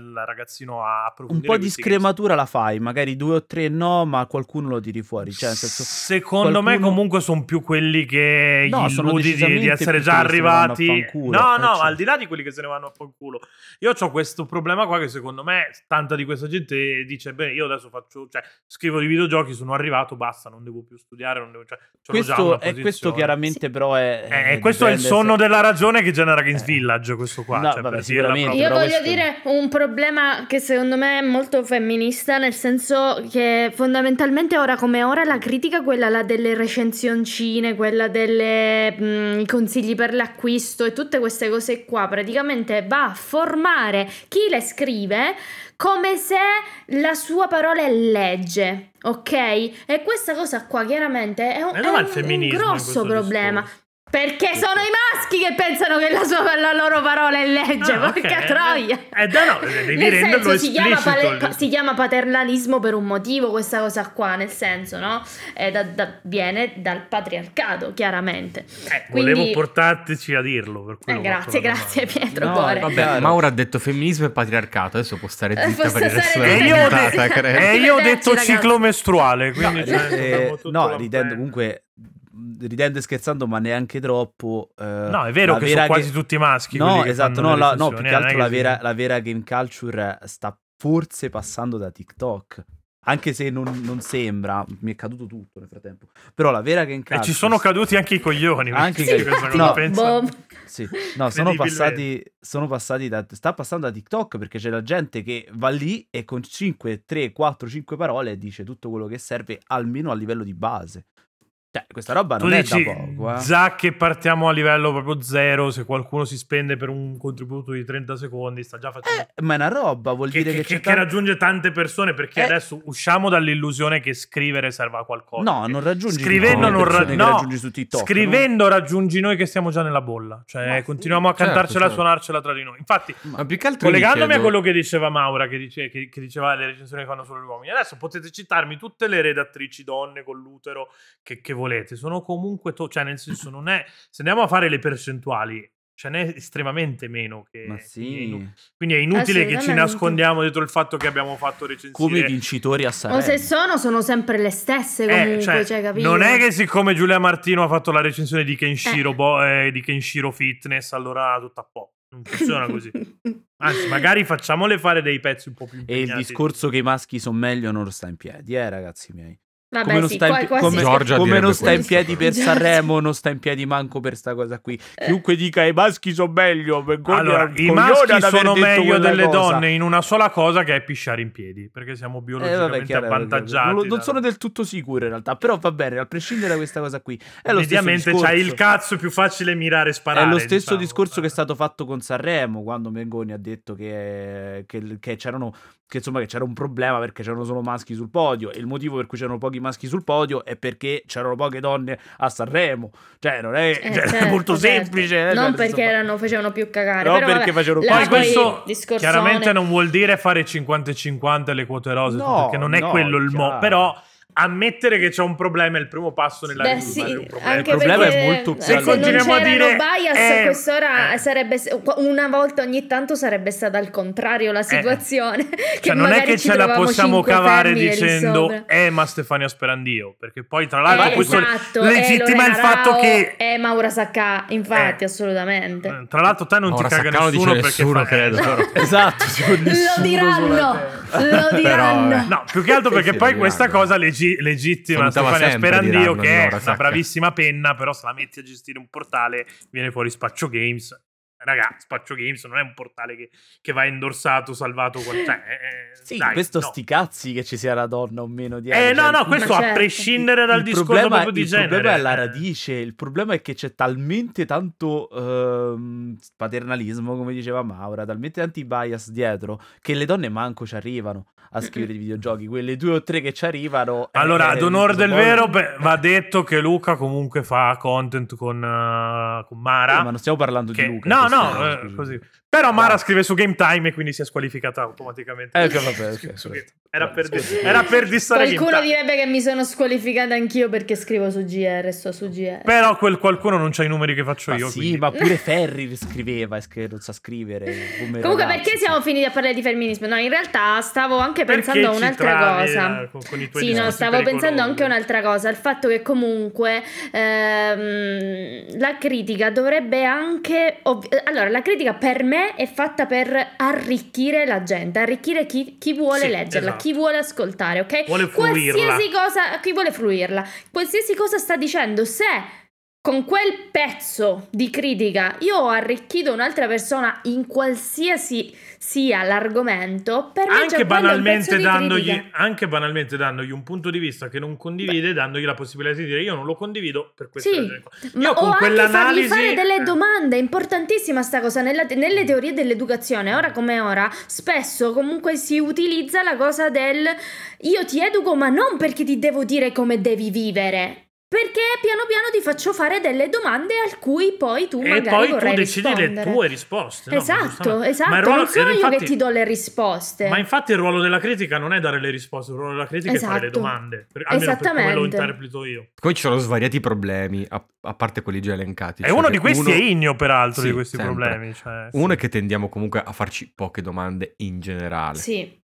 [SPEAKER 1] il ragazzino a
[SPEAKER 2] un
[SPEAKER 1] approfondire
[SPEAKER 2] po' di
[SPEAKER 1] questi
[SPEAKER 2] scrematura la fai, magari due o tre no, ma qualcuno lo tiri fuori. Cioè, nel senso,
[SPEAKER 1] Secondo me,
[SPEAKER 2] qualcuno-
[SPEAKER 1] comunque, sono più quelli che
[SPEAKER 2] No,
[SPEAKER 1] gli
[SPEAKER 2] sono
[SPEAKER 1] illudi di, di essere già arrivati.
[SPEAKER 2] fanculo.
[SPEAKER 1] No,
[SPEAKER 2] Eh,
[SPEAKER 1] no,
[SPEAKER 2] certo.
[SPEAKER 1] al di là di quelli che se ne vanno a fanculo. Io ho questo problema qua che secondo me tanta di questa gente dice: Bene, io adesso faccio, cioè, scrivo di videogiochi, sono arrivato, basta, non devo più studiare, non devo, cioè,
[SPEAKER 2] questo, è questo chiaramente, però è.
[SPEAKER 1] Eh, questo è il
[SPEAKER 2] dipende se-
[SPEAKER 1] sonno della ragione che genera Games
[SPEAKER 2] Eh.
[SPEAKER 1] Village, questo qua.
[SPEAKER 2] No,
[SPEAKER 1] cioè,
[SPEAKER 2] vabbè, sicuramente.
[SPEAKER 4] Io voglio
[SPEAKER 2] questo-
[SPEAKER 4] dire un problema che secondo me è molto femminista, nel senso che fondamentalmente ora come ora la critica, quella là delle recensioncine, quella dei consigli per l'acquisto e tutte queste cose qua, praticamente va a formare chi le scrive come se la sua parola è legge, ok? E questa cosa qua chiaramente è un, è un- un grosso problema. Perché sono i maschi che pensano che la, sua, la loro parola è legge,
[SPEAKER 1] Ah,
[SPEAKER 4] porca troia.
[SPEAKER 1] Eh, dai, no, devi
[SPEAKER 4] Nel senso si chiama, pale- pa- si chiama paternalismo per un motivo questa cosa qua, nel senso, no? È da- da- viene dal patriarcato, chiaramente.
[SPEAKER 1] Eh,
[SPEAKER 4] Quindi-
[SPEAKER 1] volevo portarci a dirlo. Per
[SPEAKER 4] Eh,
[SPEAKER 1] quello
[SPEAKER 4] grazie, grazie. Pietro
[SPEAKER 2] No,
[SPEAKER 4] Cuore.
[SPEAKER 2] vabbè.
[SPEAKER 3] Mauro ha detto femminismo e patriarcato, adesso può stare
[SPEAKER 4] Eh,
[SPEAKER 3] zitta
[SPEAKER 4] posso
[SPEAKER 3] per il resto della
[SPEAKER 1] E io ho
[SPEAKER 3] puntata.
[SPEAKER 1] E io ho detto ciclo mestruale,
[SPEAKER 2] No,
[SPEAKER 1] quindi cioè,
[SPEAKER 2] eh, no,
[SPEAKER 1] la-
[SPEAKER 2] ridendo
[SPEAKER 1] eh.
[SPEAKER 2] comunque ridendo e scherzando, ma neanche troppo. eh,
[SPEAKER 1] No, è vero che sono quasi
[SPEAKER 2] che-
[SPEAKER 1] tutti maschi.
[SPEAKER 2] No,
[SPEAKER 1] che
[SPEAKER 2] esatto, no, la- no, più che
[SPEAKER 1] eh, è
[SPEAKER 2] altro la
[SPEAKER 1] che
[SPEAKER 2] vera,
[SPEAKER 1] si-
[SPEAKER 2] la vera game culture sta forse passando da TikTok. Anche se non, non sembra, mi è caduto tutto nel frattempo. Però la vera game
[SPEAKER 1] E
[SPEAKER 2] culture.
[SPEAKER 1] ci sono caduti anche i coglioni.
[SPEAKER 2] Anche
[SPEAKER 1] cosa
[SPEAKER 2] no.
[SPEAKER 1] pensa-
[SPEAKER 4] Boh.
[SPEAKER 2] Sì, no, sono passati, sono passati da, sta passando da TikTok perché c'è la gente che va lì e con 5, 3, 4, 5 parole dice tutto quello che serve almeno a livello di base. Cioè, questa roba
[SPEAKER 1] Tu
[SPEAKER 2] non
[SPEAKER 1] dici,
[SPEAKER 2] è da poco, eh.
[SPEAKER 1] già che partiamo a livello proprio zero, se qualcuno si spende per un contributo di 30 secondi, sta già facendo...
[SPEAKER 2] Eh, ma è una roba, vuol
[SPEAKER 1] che,
[SPEAKER 2] dire
[SPEAKER 1] che-
[SPEAKER 2] che,
[SPEAKER 1] che-
[SPEAKER 2] tanto-
[SPEAKER 1] raggiunge tante persone perché
[SPEAKER 2] Eh.
[SPEAKER 1] adesso usciamo dall'illusione che scrivere serva a qualcosa.
[SPEAKER 2] No, non raggiungi
[SPEAKER 1] Scrivendo non ra- no,
[SPEAKER 2] raggiungi su TikTok.
[SPEAKER 1] Scrivendo raggiungi noi che stiamo già nella bolla. Cioè,
[SPEAKER 2] Ma sì.
[SPEAKER 1] continuiamo a
[SPEAKER 3] Certo,
[SPEAKER 1] cantarcela e
[SPEAKER 3] certo.
[SPEAKER 1] suonarcela tra di noi. Infatti,
[SPEAKER 2] no?
[SPEAKER 3] Ma più che altro
[SPEAKER 1] collegandomi a
[SPEAKER 3] chiedo-
[SPEAKER 1] quello che diceva Maura, che, dice- che- che diceva le recensioni che fanno solo gli uomini, adesso potete citarmi tutte le redattrici donne con l'utero che, che volete. Sono comunque, to- cioè, nel senso, non è. Se andiamo a fare le percentuali, ce n'è estremamente meno. Che,
[SPEAKER 2] Ma
[SPEAKER 1] quindi, è
[SPEAKER 2] sì.
[SPEAKER 1] inu- quindi è inutile che ci nascondiamo dietro il fatto che abbiamo fatto recensioni.
[SPEAKER 2] Come i vincitori a
[SPEAKER 4] O
[SPEAKER 2] Sanremo.
[SPEAKER 4] se sono, sono sempre le stesse comunque,
[SPEAKER 1] Eh, cioè,
[SPEAKER 4] cioè, capito?
[SPEAKER 1] non è che siccome Giulia Martino ha fatto la recensione di Kenshiro,
[SPEAKER 4] Eh.
[SPEAKER 1] Bo- eh, di Kenshiro Fitness, allora tutto a po'. Non funziona così. Anzi, magari facciamole fare dei pezzi un po' più
[SPEAKER 2] E il
[SPEAKER 1] impegnati.
[SPEAKER 2] discorso che i maschi sono meglio non sta in piedi, eh, ragazzi miei.
[SPEAKER 4] Vabbè,
[SPEAKER 2] come non
[SPEAKER 4] sì,
[SPEAKER 2] sta in, come- come non sta in piedi per
[SPEAKER 4] Giorgia.
[SPEAKER 2] Sanremo, non sta in piedi manco per sta cosa qui. Chiunque dica i maschi sono meglio,
[SPEAKER 1] Allora, i maschi sono meglio delle
[SPEAKER 2] cosa.
[SPEAKER 1] donne in una sola cosa che è pisciare in piedi, perché siamo
[SPEAKER 2] Eh,
[SPEAKER 1] biologicamente
[SPEAKER 2] vabbè, chiaro,
[SPEAKER 1] avvantaggiati.
[SPEAKER 2] Non, non sono del tutto sicuro in realtà, però va bene, a prescindere da questa cosa qui. È lo stesso
[SPEAKER 1] Mediamente c'hai il cazzo, è più facile mirare e sparare.
[SPEAKER 2] È lo stesso
[SPEAKER 1] diciamo.
[SPEAKER 2] discorso che è stato fatto con Sanremo quando Mengoni ha detto che, che- che c'erano che insomma che c'era un problema perché c'erano solo maschi sul podio e il motivo per cui c'erano pochi maschi sul podio è perché c'erano poche donne a Sanremo. Cioè, non è,
[SPEAKER 4] Eh,
[SPEAKER 2] cioè, è
[SPEAKER 4] certo,
[SPEAKER 2] molto
[SPEAKER 4] certo.
[SPEAKER 2] semplice. eh, cioè,
[SPEAKER 4] Non
[SPEAKER 2] nel
[SPEAKER 4] perché erano, facevano più cagare.
[SPEAKER 2] No,
[SPEAKER 4] però
[SPEAKER 2] perché facevano
[SPEAKER 1] Poi questo
[SPEAKER 4] discorsone-
[SPEAKER 1] chiaramente non vuol dire fare 50 e 50 le quote rose,
[SPEAKER 2] No,
[SPEAKER 1] perché non è
[SPEAKER 2] no,
[SPEAKER 1] quello il mo. Però ammettere che c'è un problema è il primo passo nella
[SPEAKER 4] Beh,
[SPEAKER 1] risolvere
[SPEAKER 4] sì,
[SPEAKER 1] un problema.
[SPEAKER 4] anche
[SPEAKER 2] Il problema è
[SPEAKER 4] perché
[SPEAKER 2] molto più
[SPEAKER 4] se non
[SPEAKER 1] continuiamo a dire,
[SPEAKER 4] bias
[SPEAKER 1] eh,
[SPEAKER 4] a quest'ora
[SPEAKER 1] eh.
[SPEAKER 4] sarebbe una volta ogni tanto sarebbe stata al contrario la situazione che
[SPEAKER 1] Cioè, non è che ce la possiamo cavare dicendo eh ma Stefania Sperandio perché poi tra l'altro
[SPEAKER 4] Eh,
[SPEAKER 1] questo
[SPEAKER 4] esatto,
[SPEAKER 1] legittima
[SPEAKER 4] è
[SPEAKER 1] il fatto
[SPEAKER 4] Rao,
[SPEAKER 1] che
[SPEAKER 4] è Maura Sacca infatti
[SPEAKER 1] Eh.
[SPEAKER 4] assolutamente
[SPEAKER 1] Eh, tra l'altro te non
[SPEAKER 3] Ora
[SPEAKER 1] ti caga
[SPEAKER 3] Saccano
[SPEAKER 1] nessuno perché
[SPEAKER 3] nessuno,
[SPEAKER 1] fa-
[SPEAKER 3] credo.
[SPEAKER 2] Esatto, tipo
[SPEAKER 4] lo diranno lo diranno
[SPEAKER 3] eh.
[SPEAKER 1] No, più che altro perché poi questa cosa leggi- legittima Stefania Sperandio che è una
[SPEAKER 3] Sacca.
[SPEAKER 1] bravissima penna, però se la metti a gestire un portale viene fuori Spaccio Games. Raga, Spaccio Games non è un portale che, che va indorsato, salvato. Con... Cioè, eh,
[SPEAKER 2] Sì,
[SPEAKER 1] dai,
[SPEAKER 2] questo
[SPEAKER 1] no.
[SPEAKER 2] sti cazzi che ci sia la donna o meno dietro.
[SPEAKER 1] Eh no, no,
[SPEAKER 2] il-
[SPEAKER 1] questo
[SPEAKER 4] Ma
[SPEAKER 1] a
[SPEAKER 4] certo.
[SPEAKER 1] prescindere dal
[SPEAKER 2] il
[SPEAKER 1] discorso
[SPEAKER 2] problema,
[SPEAKER 1] proprio di
[SPEAKER 2] il
[SPEAKER 1] genere.
[SPEAKER 2] problema è la radice. Il problema è che c'è talmente tanto ehm, paternalismo, come diceva Maura, talmente tanti bias dietro che le donne manco ci arrivano a scrivere i videogiochi. Quelle due o tre che ci arrivano. eh,
[SPEAKER 1] Allora, ad onor del
[SPEAKER 2] poi-
[SPEAKER 1] vero, beh, va detto che Luca comunque fa content con, eh, con Mara.
[SPEAKER 2] Eh, ma non stiamo parlando
[SPEAKER 1] che-
[SPEAKER 2] di Luca.
[SPEAKER 1] No, no, eh, così. Però Mara scrive su Game Time e quindi si è squalificata automaticamente.
[SPEAKER 2] Eh, vabbè, ok,
[SPEAKER 1] Su-
[SPEAKER 2] perfetto.
[SPEAKER 1] era, per,
[SPEAKER 2] scusi.
[SPEAKER 1] era per dissare
[SPEAKER 4] qualcuno direbbe che mi sono squalificata anch'io perché scrivo su GR sto su GR
[SPEAKER 1] Però quel qualcuno non c'ha i numeri che faccio
[SPEAKER 2] Ma
[SPEAKER 1] io.
[SPEAKER 2] sì,
[SPEAKER 1] quindi-
[SPEAKER 2] ma pure Ferri scriveva e non sa scrivere.
[SPEAKER 4] Comunque,
[SPEAKER 2] ragazzi,
[SPEAKER 4] perché
[SPEAKER 2] sì.
[SPEAKER 4] siamo finiti a parlare di femminismo? No, in realtà stavo anche
[SPEAKER 1] Perché
[SPEAKER 4] pensando a un'altra cosa.
[SPEAKER 1] eh, con- con i tuoi
[SPEAKER 4] Sì, no, stavo pensando
[SPEAKER 1] pericolosi.
[SPEAKER 4] anche a un'altra cosa. Il fatto che comunque ehm, la critica dovrebbe anche. ovvi- allora, la critica per me è fatta per arricchire la gente, arricchire chi, chi vuole
[SPEAKER 1] Sì,
[SPEAKER 4] leggerla,
[SPEAKER 1] esatto.
[SPEAKER 4] chi vuole ascoltare, ok?
[SPEAKER 1] Vuole fruirla.
[SPEAKER 4] Qualsiasi cosa, chi vuole fruirla, qualsiasi cosa sta dicendo, se con quel pezzo di critica io ho arricchito un'altra persona in qualsiasi sia l'argomento, per me
[SPEAKER 1] Anche
[SPEAKER 4] quello è un pezzo
[SPEAKER 1] banalmente, dandogli, anche banalmente dandogli un punto di vista che non condivide, dandogli la possibilità di dire io non lo condivido per questa
[SPEAKER 4] Sì,
[SPEAKER 1] ragione
[SPEAKER 4] ma
[SPEAKER 1] Io
[SPEAKER 4] o
[SPEAKER 1] con
[SPEAKER 4] fargli
[SPEAKER 1] quell'analisi
[SPEAKER 4] fare delle
[SPEAKER 1] eh,
[SPEAKER 4] domande, è importantissima sta cosa, nella- nelle teorie dell'educazione, ora come ora, spesso comunque si utilizza la cosa del io ti educo ma non perché ti devo dire come devi vivere, perché piano piano ti faccio fare delle domande al cui poi tu
[SPEAKER 1] e
[SPEAKER 4] magari
[SPEAKER 1] poi tu
[SPEAKER 4] vorrai
[SPEAKER 1] decidi le
[SPEAKER 4] rispondere.
[SPEAKER 1] tue risposte. no?
[SPEAKER 4] Esatto, esatto,
[SPEAKER 1] Ma ruolo-
[SPEAKER 4] non sono io
[SPEAKER 1] infatti-
[SPEAKER 4] che ti do le risposte.
[SPEAKER 1] Ma infatti il ruolo della critica non è dare le risposte, il ruolo della critica è fare le
[SPEAKER 4] Esatto.
[SPEAKER 1] domande. Per- almeno per come lo
[SPEAKER 4] Esattamente.
[SPEAKER 1] interpreto io.
[SPEAKER 3] Poi ci sono svariati problemi, a, a parte quelli già elencati.
[SPEAKER 1] E
[SPEAKER 3] Cioè
[SPEAKER 1] uno di questi
[SPEAKER 3] uno-
[SPEAKER 1] è Igno, peraltro,
[SPEAKER 3] Sì,
[SPEAKER 1] di questi
[SPEAKER 3] sempre.
[SPEAKER 1] problemi. Cioè, sì.
[SPEAKER 3] Uno è che tendiamo comunque a farci poche domande in generale.
[SPEAKER 4] Sì.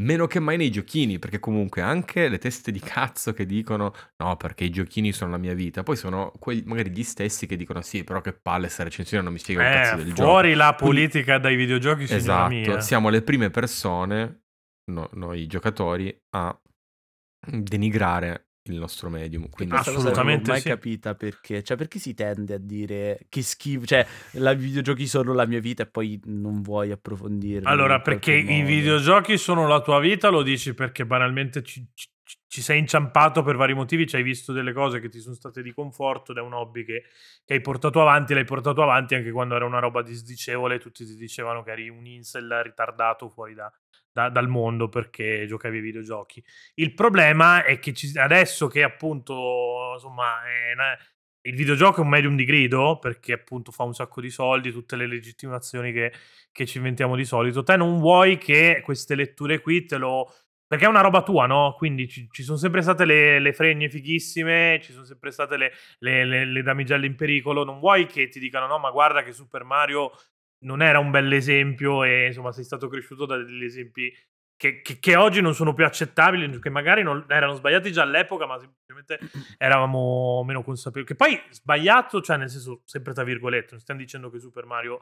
[SPEAKER 3] Meno che mai nei giochini, perché comunque anche le teste di cazzo che dicono no, perché i giochini sono la mia vita. Poi sono quelli, magari gli stessi che dicono sì, però che palle sta recensione non mi spiega un cazzo
[SPEAKER 1] Eh,
[SPEAKER 3] del
[SPEAKER 1] fuori
[SPEAKER 3] gioco.
[SPEAKER 1] la
[SPEAKER 3] Quindi-
[SPEAKER 1] politica dai videogiochi,
[SPEAKER 3] Esatto,
[SPEAKER 1] mia.
[SPEAKER 3] siamo le prime persone, no- noi giocatori, a denigrare il nostro medium. Quindi
[SPEAKER 1] Assolutamente
[SPEAKER 2] non l'ho mai
[SPEAKER 1] sì.
[SPEAKER 2] capita perché, cioè perché si tende a dire che schifo, cioè i videogiochi sono la mia vita e poi non vuoi approfondire.
[SPEAKER 1] Allora, perché i videogiochi sono la tua vita, lo dici perché banalmente ci, ci- ci sei inciampato per vari motivi, ci hai visto delle cose che ti sono state di conforto ed è un hobby che, che hai portato avanti, l'hai portato avanti anche quando era una roba disdicevole, tutti ti dicevano che eri un incel ritardato fuori da- da- dal mondo perché giocavi ai videogiochi. Il problema è che ci- adesso che appunto, insomma, una- il videogioco è un medium di grido perché appunto fa un sacco di soldi, tutte le legittimazioni che, che ci inventiamo di solito. Te non vuoi che queste letture qui te lo. Perché è una roba tua, no? Quindi ci, ci sono sempre state le, le fregne fighissime, ci sono sempre state le- le- le damigelle in pericolo. Non vuoi che ti dicano, no, ma guarda che Super Mario non era un bell'esempio e insomma sei stato cresciuto da degli esempi che, che- che oggi non sono più accettabili, che magari non, erano sbagliati già all'epoca, ma semplicemente eravamo meno consapevoli. Che poi sbagliato, cioè nel senso, sempre tra virgolette, non stiamo dicendo che Super Mario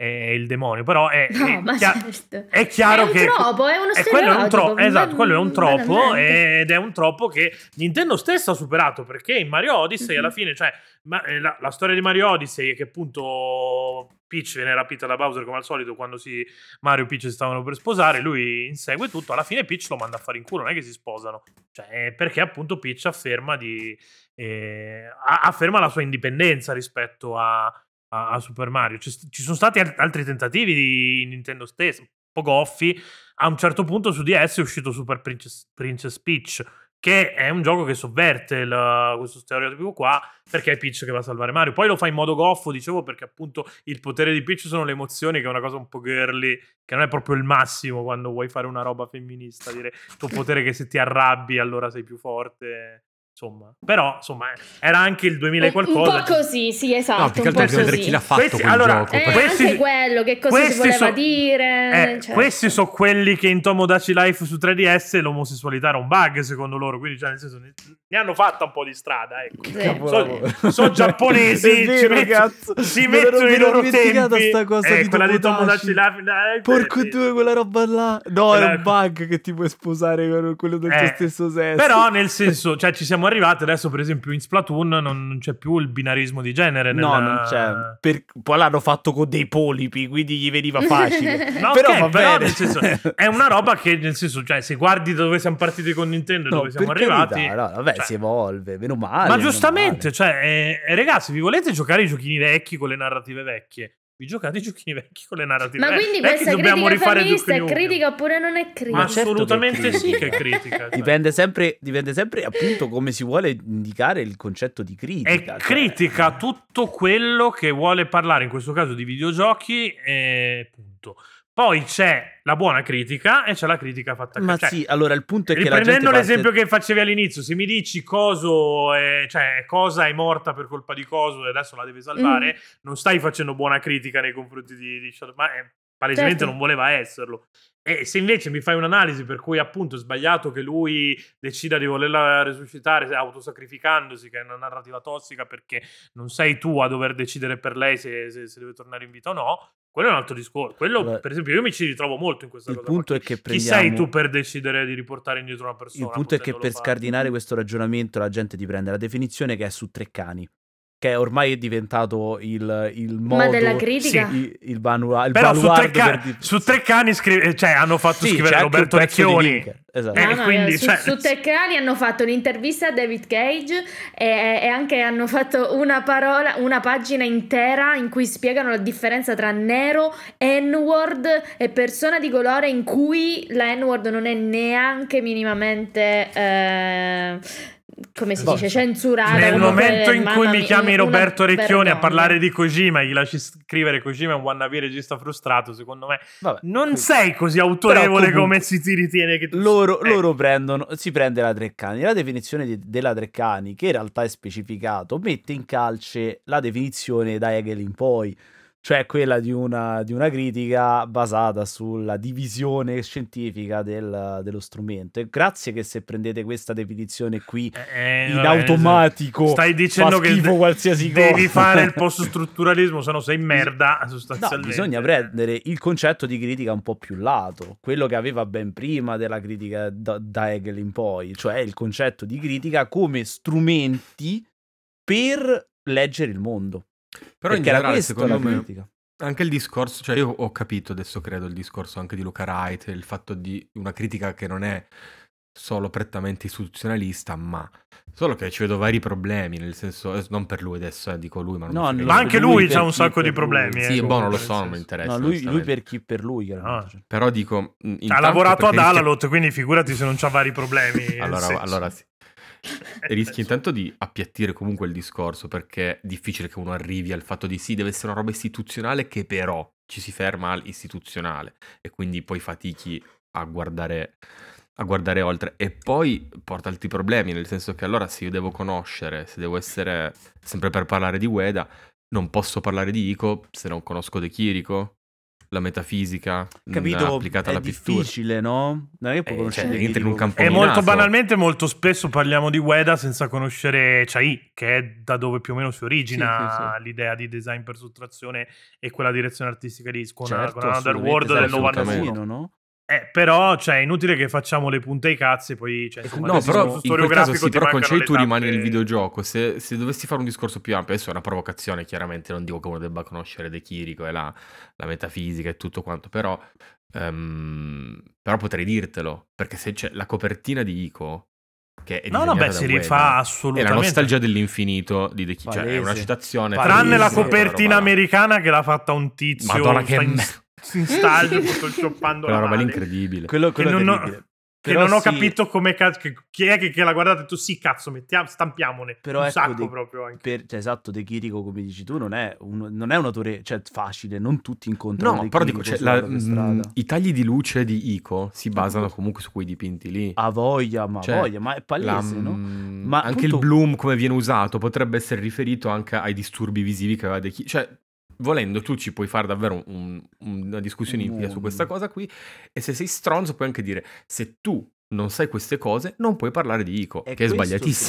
[SPEAKER 1] è il demonio, però è,
[SPEAKER 4] No,
[SPEAKER 1] è
[SPEAKER 4] ma
[SPEAKER 1] chia-
[SPEAKER 4] certo.
[SPEAKER 1] è chiaro
[SPEAKER 4] è
[SPEAKER 1] che...
[SPEAKER 4] troppo, è uno
[SPEAKER 1] quello è un troppo, esatto, quello è un troppo ed è un troppo che Nintendo stessa ha superato perché in Mario Odyssey
[SPEAKER 4] Mhm.
[SPEAKER 1] alla fine, cioè ma- eh, la, la storia di Mario Odyssey è che appunto Peach viene rapita da Bowser come al solito quando si, Mario e Peach si stavano per sposare, lui insegue tutto, alla fine Peach lo manda a fare in culo, non è che si sposano, cioè è perché appunto Peach afferma, di, eh, afferma la sua indipendenza rispetto a, a- a Super Mario. Ci, ci sono stati al- altri tentativi di Nintendo stessa, un po' goffi, a un certo punto su DS è uscito Super Princess, Princess Peach, che è un gioco che sovverte il- questo stereotipo qua, perché è Peach che va a salvare Mario. Poi lo fa in modo goffo, dicevo, perché appunto il potere di Peach sono le emozioni, che è una cosa un po' girly, che non è proprio il massimo quando vuoi fare una roba femminista, dire il tuo potere che se ti arrabbi allora sei più forte. Insomma, però insomma, era anche il 2000 e
[SPEAKER 4] Un-
[SPEAKER 1] qualcosa.
[SPEAKER 4] Un po' così, sì, esatto.
[SPEAKER 3] No, più che
[SPEAKER 4] po'
[SPEAKER 3] altro bisogna vedere chi l'ha fatto
[SPEAKER 1] Questi-
[SPEAKER 3] quel
[SPEAKER 1] allora,
[SPEAKER 3] gioco.
[SPEAKER 4] Eh,
[SPEAKER 1] questi-
[SPEAKER 4] anche quello, che cosa si voleva
[SPEAKER 1] so-
[SPEAKER 4] dire.
[SPEAKER 1] Eh,
[SPEAKER 4] cioè.
[SPEAKER 1] Questi sono quelli che in Tomodachi Life su 3DS l'omosessualità era un bug, secondo loro. Quindi, cioè, nel senso, ne, ne hanno fatta un po' di strada. Ecco.
[SPEAKER 4] Sì.
[SPEAKER 2] Capolavoro.
[SPEAKER 1] So- sono giapponesi,
[SPEAKER 2] vero,
[SPEAKER 1] ci metto-
[SPEAKER 2] cazzo.
[SPEAKER 1] si
[SPEAKER 2] Me
[SPEAKER 1] mettono i loro tempi.
[SPEAKER 2] sta cosa
[SPEAKER 1] Eh,
[SPEAKER 2] di
[SPEAKER 1] quella di
[SPEAKER 2] Tomodachi.
[SPEAKER 1] Life. dai,
[SPEAKER 2] Porco
[SPEAKER 1] beh,
[SPEAKER 2] due, quella roba là. No,
[SPEAKER 1] Quella-
[SPEAKER 2] è un bug che ti puoi sposare con quello del
[SPEAKER 1] Eh,
[SPEAKER 2] tuo stesso sesso.
[SPEAKER 1] Però, nel senso, cioè, ci siamo arrivati adesso, per esempio, in Splatoon non, non c'è più il binarismo di genere.
[SPEAKER 2] No,
[SPEAKER 1] nel-
[SPEAKER 2] non c'è. Per- Poi l'hanno fatto con dei polipi, quindi gli veniva facile.
[SPEAKER 1] No,
[SPEAKER 2] però
[SPEAKER 1] ok,
[SPEAKER 2] va
[SPEAKER 1] però
[SPEAKER 2] bene.
[SPEAKER 1] nel senso, è una roba che, nel senso, cioè, se guardi da dove siamo partiti con Nintendo e
[SPEAKER 2] No,
[SPEAKER 1] dove siamo arrivati.
[SPEAKER 2] carità, no, vabbè,
[SPEAKER 1] cioè,
[SPEAKER 2] si evolve, meno male.
[SPEAKER 1] Ma giustamente,
[SPEAKER 2] male.
[SPEAKER 1] cioè, eh, eh, ragazzi, vi volete giocare i giochini vecchi con le narrative vecchie? Vi giocate i giochini vecchi con le narrative
[SPEAKER 4] Ma quindi
[SPEAKER 1] che
[SPEAKER 4] questa
[SPEAKER 1] dobbiamo
[SPEAKER 4] critica
[SPEAKER 1] rifare
[SPEAKER 4] femminista è critica oppure non è critica?
[SPEAKER 1] Ma
[SPEAKER 2] Ma certo che è
[SPEAKER 1] assolutamente sì che è
[SPEAKER 2] critica.
[SPEAKER 1] critica. cioè.
[SPEAKER 2] Dipende sempre, dipende sempre appunto come si vuole indicare il concetto di critica.
[SPEAKER 1] È
[SPEAKER 2] cioè-
[SPEAKER 1] critica tutto quello che vuole parlare, in questo caso di videogiochi, e punto. Poi c'è la buona critica e c'è la critica fatta
[SPEAKER 2] Ma
[SPEAKER 1] cioè,
[SPEAKER 2] sì, allora il punto è che la gente
[SPEAKER 1] Riprendendo
[SPEAKER 2] parte-
[SPEAKER 1] l'esempio che facevi all'inizio, se mi dici coso, è- cioè cosa è morta per colpa di coso e adesso la deve salvare,
[SPEAKER 4] Mm.
[SPEAKER 1] non stai facendo buona critica nei confronti di, di Shadow, ma eh, palesemente
[SPEAKER 4] Certo.
[SPEAKER 1] non voleva esserlo. E se invece mi fai un'analisi per cui appunto è sbagliato che lui decida di volerla resuscitare autosacrificandosi, che è una narrativa tossica perché non sei tu a dover decidere per lei se, se- se deve tornare in vita o no, quello è un altro discorso. Quello,
[SPEAKER 2] Allora,
[SPEAKER 1] per esempio, io mi ci ritrovo molto in questa
[SPEAKER 2] il
[SPEAKER 1] cosa.
[SPEAKER 2] punto è che
[SPEAKER 1] Chi
[SPEAKER 2] prendiamo...
[SPEAKER 1] sei tu per decidere di riportare indietro una persona?
[SPEAKER 2] Il punto è che per
[SPEAKER 1] fare?
[SPEAKER 2] scardinare questo ragionamento la gente ti prende la definizione che è su tre cani, che ormai è diventato il, il modo...
[SPEAKER 4] Ma della critica?
[SPEAKER 2] il, il, banua- il
[SPEAKER 1] Però su tre, ca-
[SPEAKER 2] per di-
[SPEAKER 1] su tre cani scrive- cioè, hanno fatto
[SPEAKER 2] Sì,
[SPEAKER 1] scrivere Roberto Recchioni.
[SPEAKER 2] Esatto.
[SPEAKER 1] Eh,
[SPEAKER 4] No, no,
[SPEAKER 1] quindi,
[SPEAKER 4] su,
[SPEAKER 1] cioè-
[SPEAKER 4] su Teccani hanno fatto un'intervista a David Cage e, e anche hanno fatto una parola, una pagina intera in cui spiegano la differenza tra nero, N-word e persona di colore in cui la N-word non è neanche minimamente eh, come si
[SPEAKER 2] Boh,
[SPEAKER 4] dice censurata.
[SPEAKER 1] Nel momento in cui mi chiami Roberto Recchioni a parlare di Kojima, gli lasci scrivere Kojima è un wannabe regista frustrato, secondo me
[SPEAKER 2] Vabbè,
[SPEAKER 1] non
[SPEAKER 2] quindi-
[SPEAKER 1] sei così autorevole
[SPEAKER 2] comunque-
[SPEAKER 1] come si ti ritiene che tu
[SPEAKER 2] loro,
[SPEAKER 1] sia. Eh,
[SPEAKER 2] loro prendono, si prende la Treccani. La definizione di- della Treccani, che in realtà è specificato, mette in calce la definizione da Hegel in poi. Cioè quella di una, di una critica basata sulla divisione scientifica del- dello strumento. E grazie che se prendete questa definizione qui
[SPEAKER 1] Eh,
[SPEAKER 2] in
[SPEAKER 1] vabbè,
[SPEAKER 2] automatico
[SPEAKER 1] Stai dicendo che de-
[SPEAKER 2] qualsiasi
[SPEAKER 1] devi
[SPEAKER 2] cosa.
[SPEAKER 1] fare il post-strutturalismo, se no sei merda
[SPEAKER 2] No,
[SPEAKER 1] sostanzialmente.
[SPEAKER 2] bisogna prendere il concetto di critica un po' più lato, quello che aveva ben prima della critica da, da Hegel in poi, cioè il concetto di critica come strumenti per leggere il mondo.
[SPEAKER 3] Però in generale, secondo me,
[SPEAKER 2] critica.
[SPEAKER 3] anche il discorso, cioè io ho capito adesso, credo, il discorso anche di Luca Wright, il fatto di una critica che non è solo prettamente istituzionalista, ma solo che ci vedo vari problemi, nel senso, eh, non per lui adesso, eh, dico lui, ma non
[SPEAKER 2] No, no,
[SPEAKER 1] Ma anche
[SPEAKER 2] lui
[SPEAKER 1] lui ha un sacco di
[SPEAKER 2] per lui.
[SPEAKER 1] problemi.
[SPEAKER 3] Sì,
[SPEAKER 1] eh,
[SPEAKER 3] boh, non lo so, non mi interessa.
[SPEAKER 2] No, lui, lui per chi per lui.
[SPEAKER 1] Ah.
[SPEAKER 2] cioè.
[SPEAKER 3] Però dico...
[SPEAKER 1] Ha lavorato ad Alalot, quindi figurati se non c'ha vari problemi.
[SPEAKER 3] Allora, allora sì. E rischi intanto di appiattire comunque il discorso perché è difficile che uno arrivi al fatto di sì, deve essere una roba istituzionale che però ci si ferma all'istituzionale e quindi poi fatichi a guardare, a guardare oltre. E poi porta altri problemi, nel senso che allora se io devo conoscere, se devo essere sempre per parlare di Ueda, non posso parlare di Ico se non conosco De Chirico, la metafisica
[SPEAKER 2] Capito?
[SPEAKER 3] applicata
[SPEAKER 2] È
[SPEAKER 3] alla pittura.
[SPEAKER 2] difficile, no? Non è che puoi
[SPEAKER 3] Eh,
[SPEAKER 2] conoscere
[SPEAKER 3] cioè, in un campo
[SPEAKER 1] E molto banalmente, molto spesso parliamo di Ueda senza conoscere Chai, che è da dove più o meno si origina
[SPEAKER 2] Sì, sì, sì.
[SPEAKER 1] l'idea di design per sottrazione e quella direzione artistica di con,
[SPEAKER 2] Certo,
[SPEAKER 1] con Another World del
[SPEAKER 3] assolutamente.
[SPEAKER 1] 91.
[SPEAKER 2] no?
[SPEAKER 1] Eh, però, cioè, è inutile che facciamo le punte ai cazzi e poi... Cioè, insomma,
[SPEAKER 3] No, però in quel caso sì, però con
[SPEAKER 1] le
[SPEAKER 3] tu rimani nel videogioco. Se, se dovessi fare un discorso più ampio, adesso è una provocazione, chiaramente, non dico che uno debba conoscere De Chirico e la, la metafisica e tutto quanto, però, ehm, però potrei dirtelo, perché se c'è la copertina di Ico, che è
[SPEAKER 1] No, no, beh, si rifà
[SPEAKER 3] è la
[SPEAKER 1] assolutamente.
[SPEAKER 3] nostalgia dell'infinito di De Chirico, cioè è una citazione.
[SPEAKER 1] Tranne la copertina americana che l'ha fatta un tizio
[SPEAKER 3] Madonna, che
[SPEAKER 1] in,
[SPEAKER 3] me-
[SPEAKER 1] in stagio photoshoppando
[SPEAKER 3] Quella roba lì
[SPEAKER 1] male.
[SPEAKER 3] incredibile.
[SPEAKER 2] Quello,
[SPEAKER 1] Che
[SPEAKER 2] quello è
[SPEAKER 1] non ho-. Che non ho
[SPEAKER 2] sì,
[SPEAKER 1] capito come cazzo. che- chi è che, che l'ha guardata e tu sì, cazzo, mettiamo, stampiamone.
[SPEAKER 2] Però
[SPEAKER 1] un
[SPEAKER 2] ecco,
[SPEAKER 1] sacco
[SPEAKER 2] De-
[SPEAKER 1] proprio anche.
[SPEAKER 2] Per, cioè, esatto, De Chirico, come dici tu, non è un, non è un autore cioè, facile, non tutti incontrano
[SPEAKER 3] No,
[SPEAKER 2] De
[SPEAKER 3] però dico,
[SPEAKER 2] Chirico
[SPEAKER 3] cioè,
[SPEAKER 2] sulla
[SPEAKER 3] la- mh,
[SPEAKER 2] strada.
[SPEAKER 3] i tagli di luce di Ico si basano comunque su quei dipinti lì.
[SPEAKER 2] Ha voglia, ma
[SPEAKER 3] Cioè,
[SPEAKER 2] voglia, ma è palese,
[SPEAKER 3] La-
[SPEAKER 2] no?
[SPEAKER 3] mm,
[SPEAKER 2] Ma
[SPEAKER 3] anche
[SPEAKER 2] tutto-
[SPEAKER 3] il bloom come viene usato potrebbe essere riferito anche ai disturbi visivi che aveva De Chi- Cioè, volendo tu ci puoi fare davvero un- un- una discussione infinita su questa cosa qui e se sei stronzo puoi anche dire se tu non sai queste cose non puoi parlare di Ico,
[SPEAKER 2] È
[SPEAKER 3] che è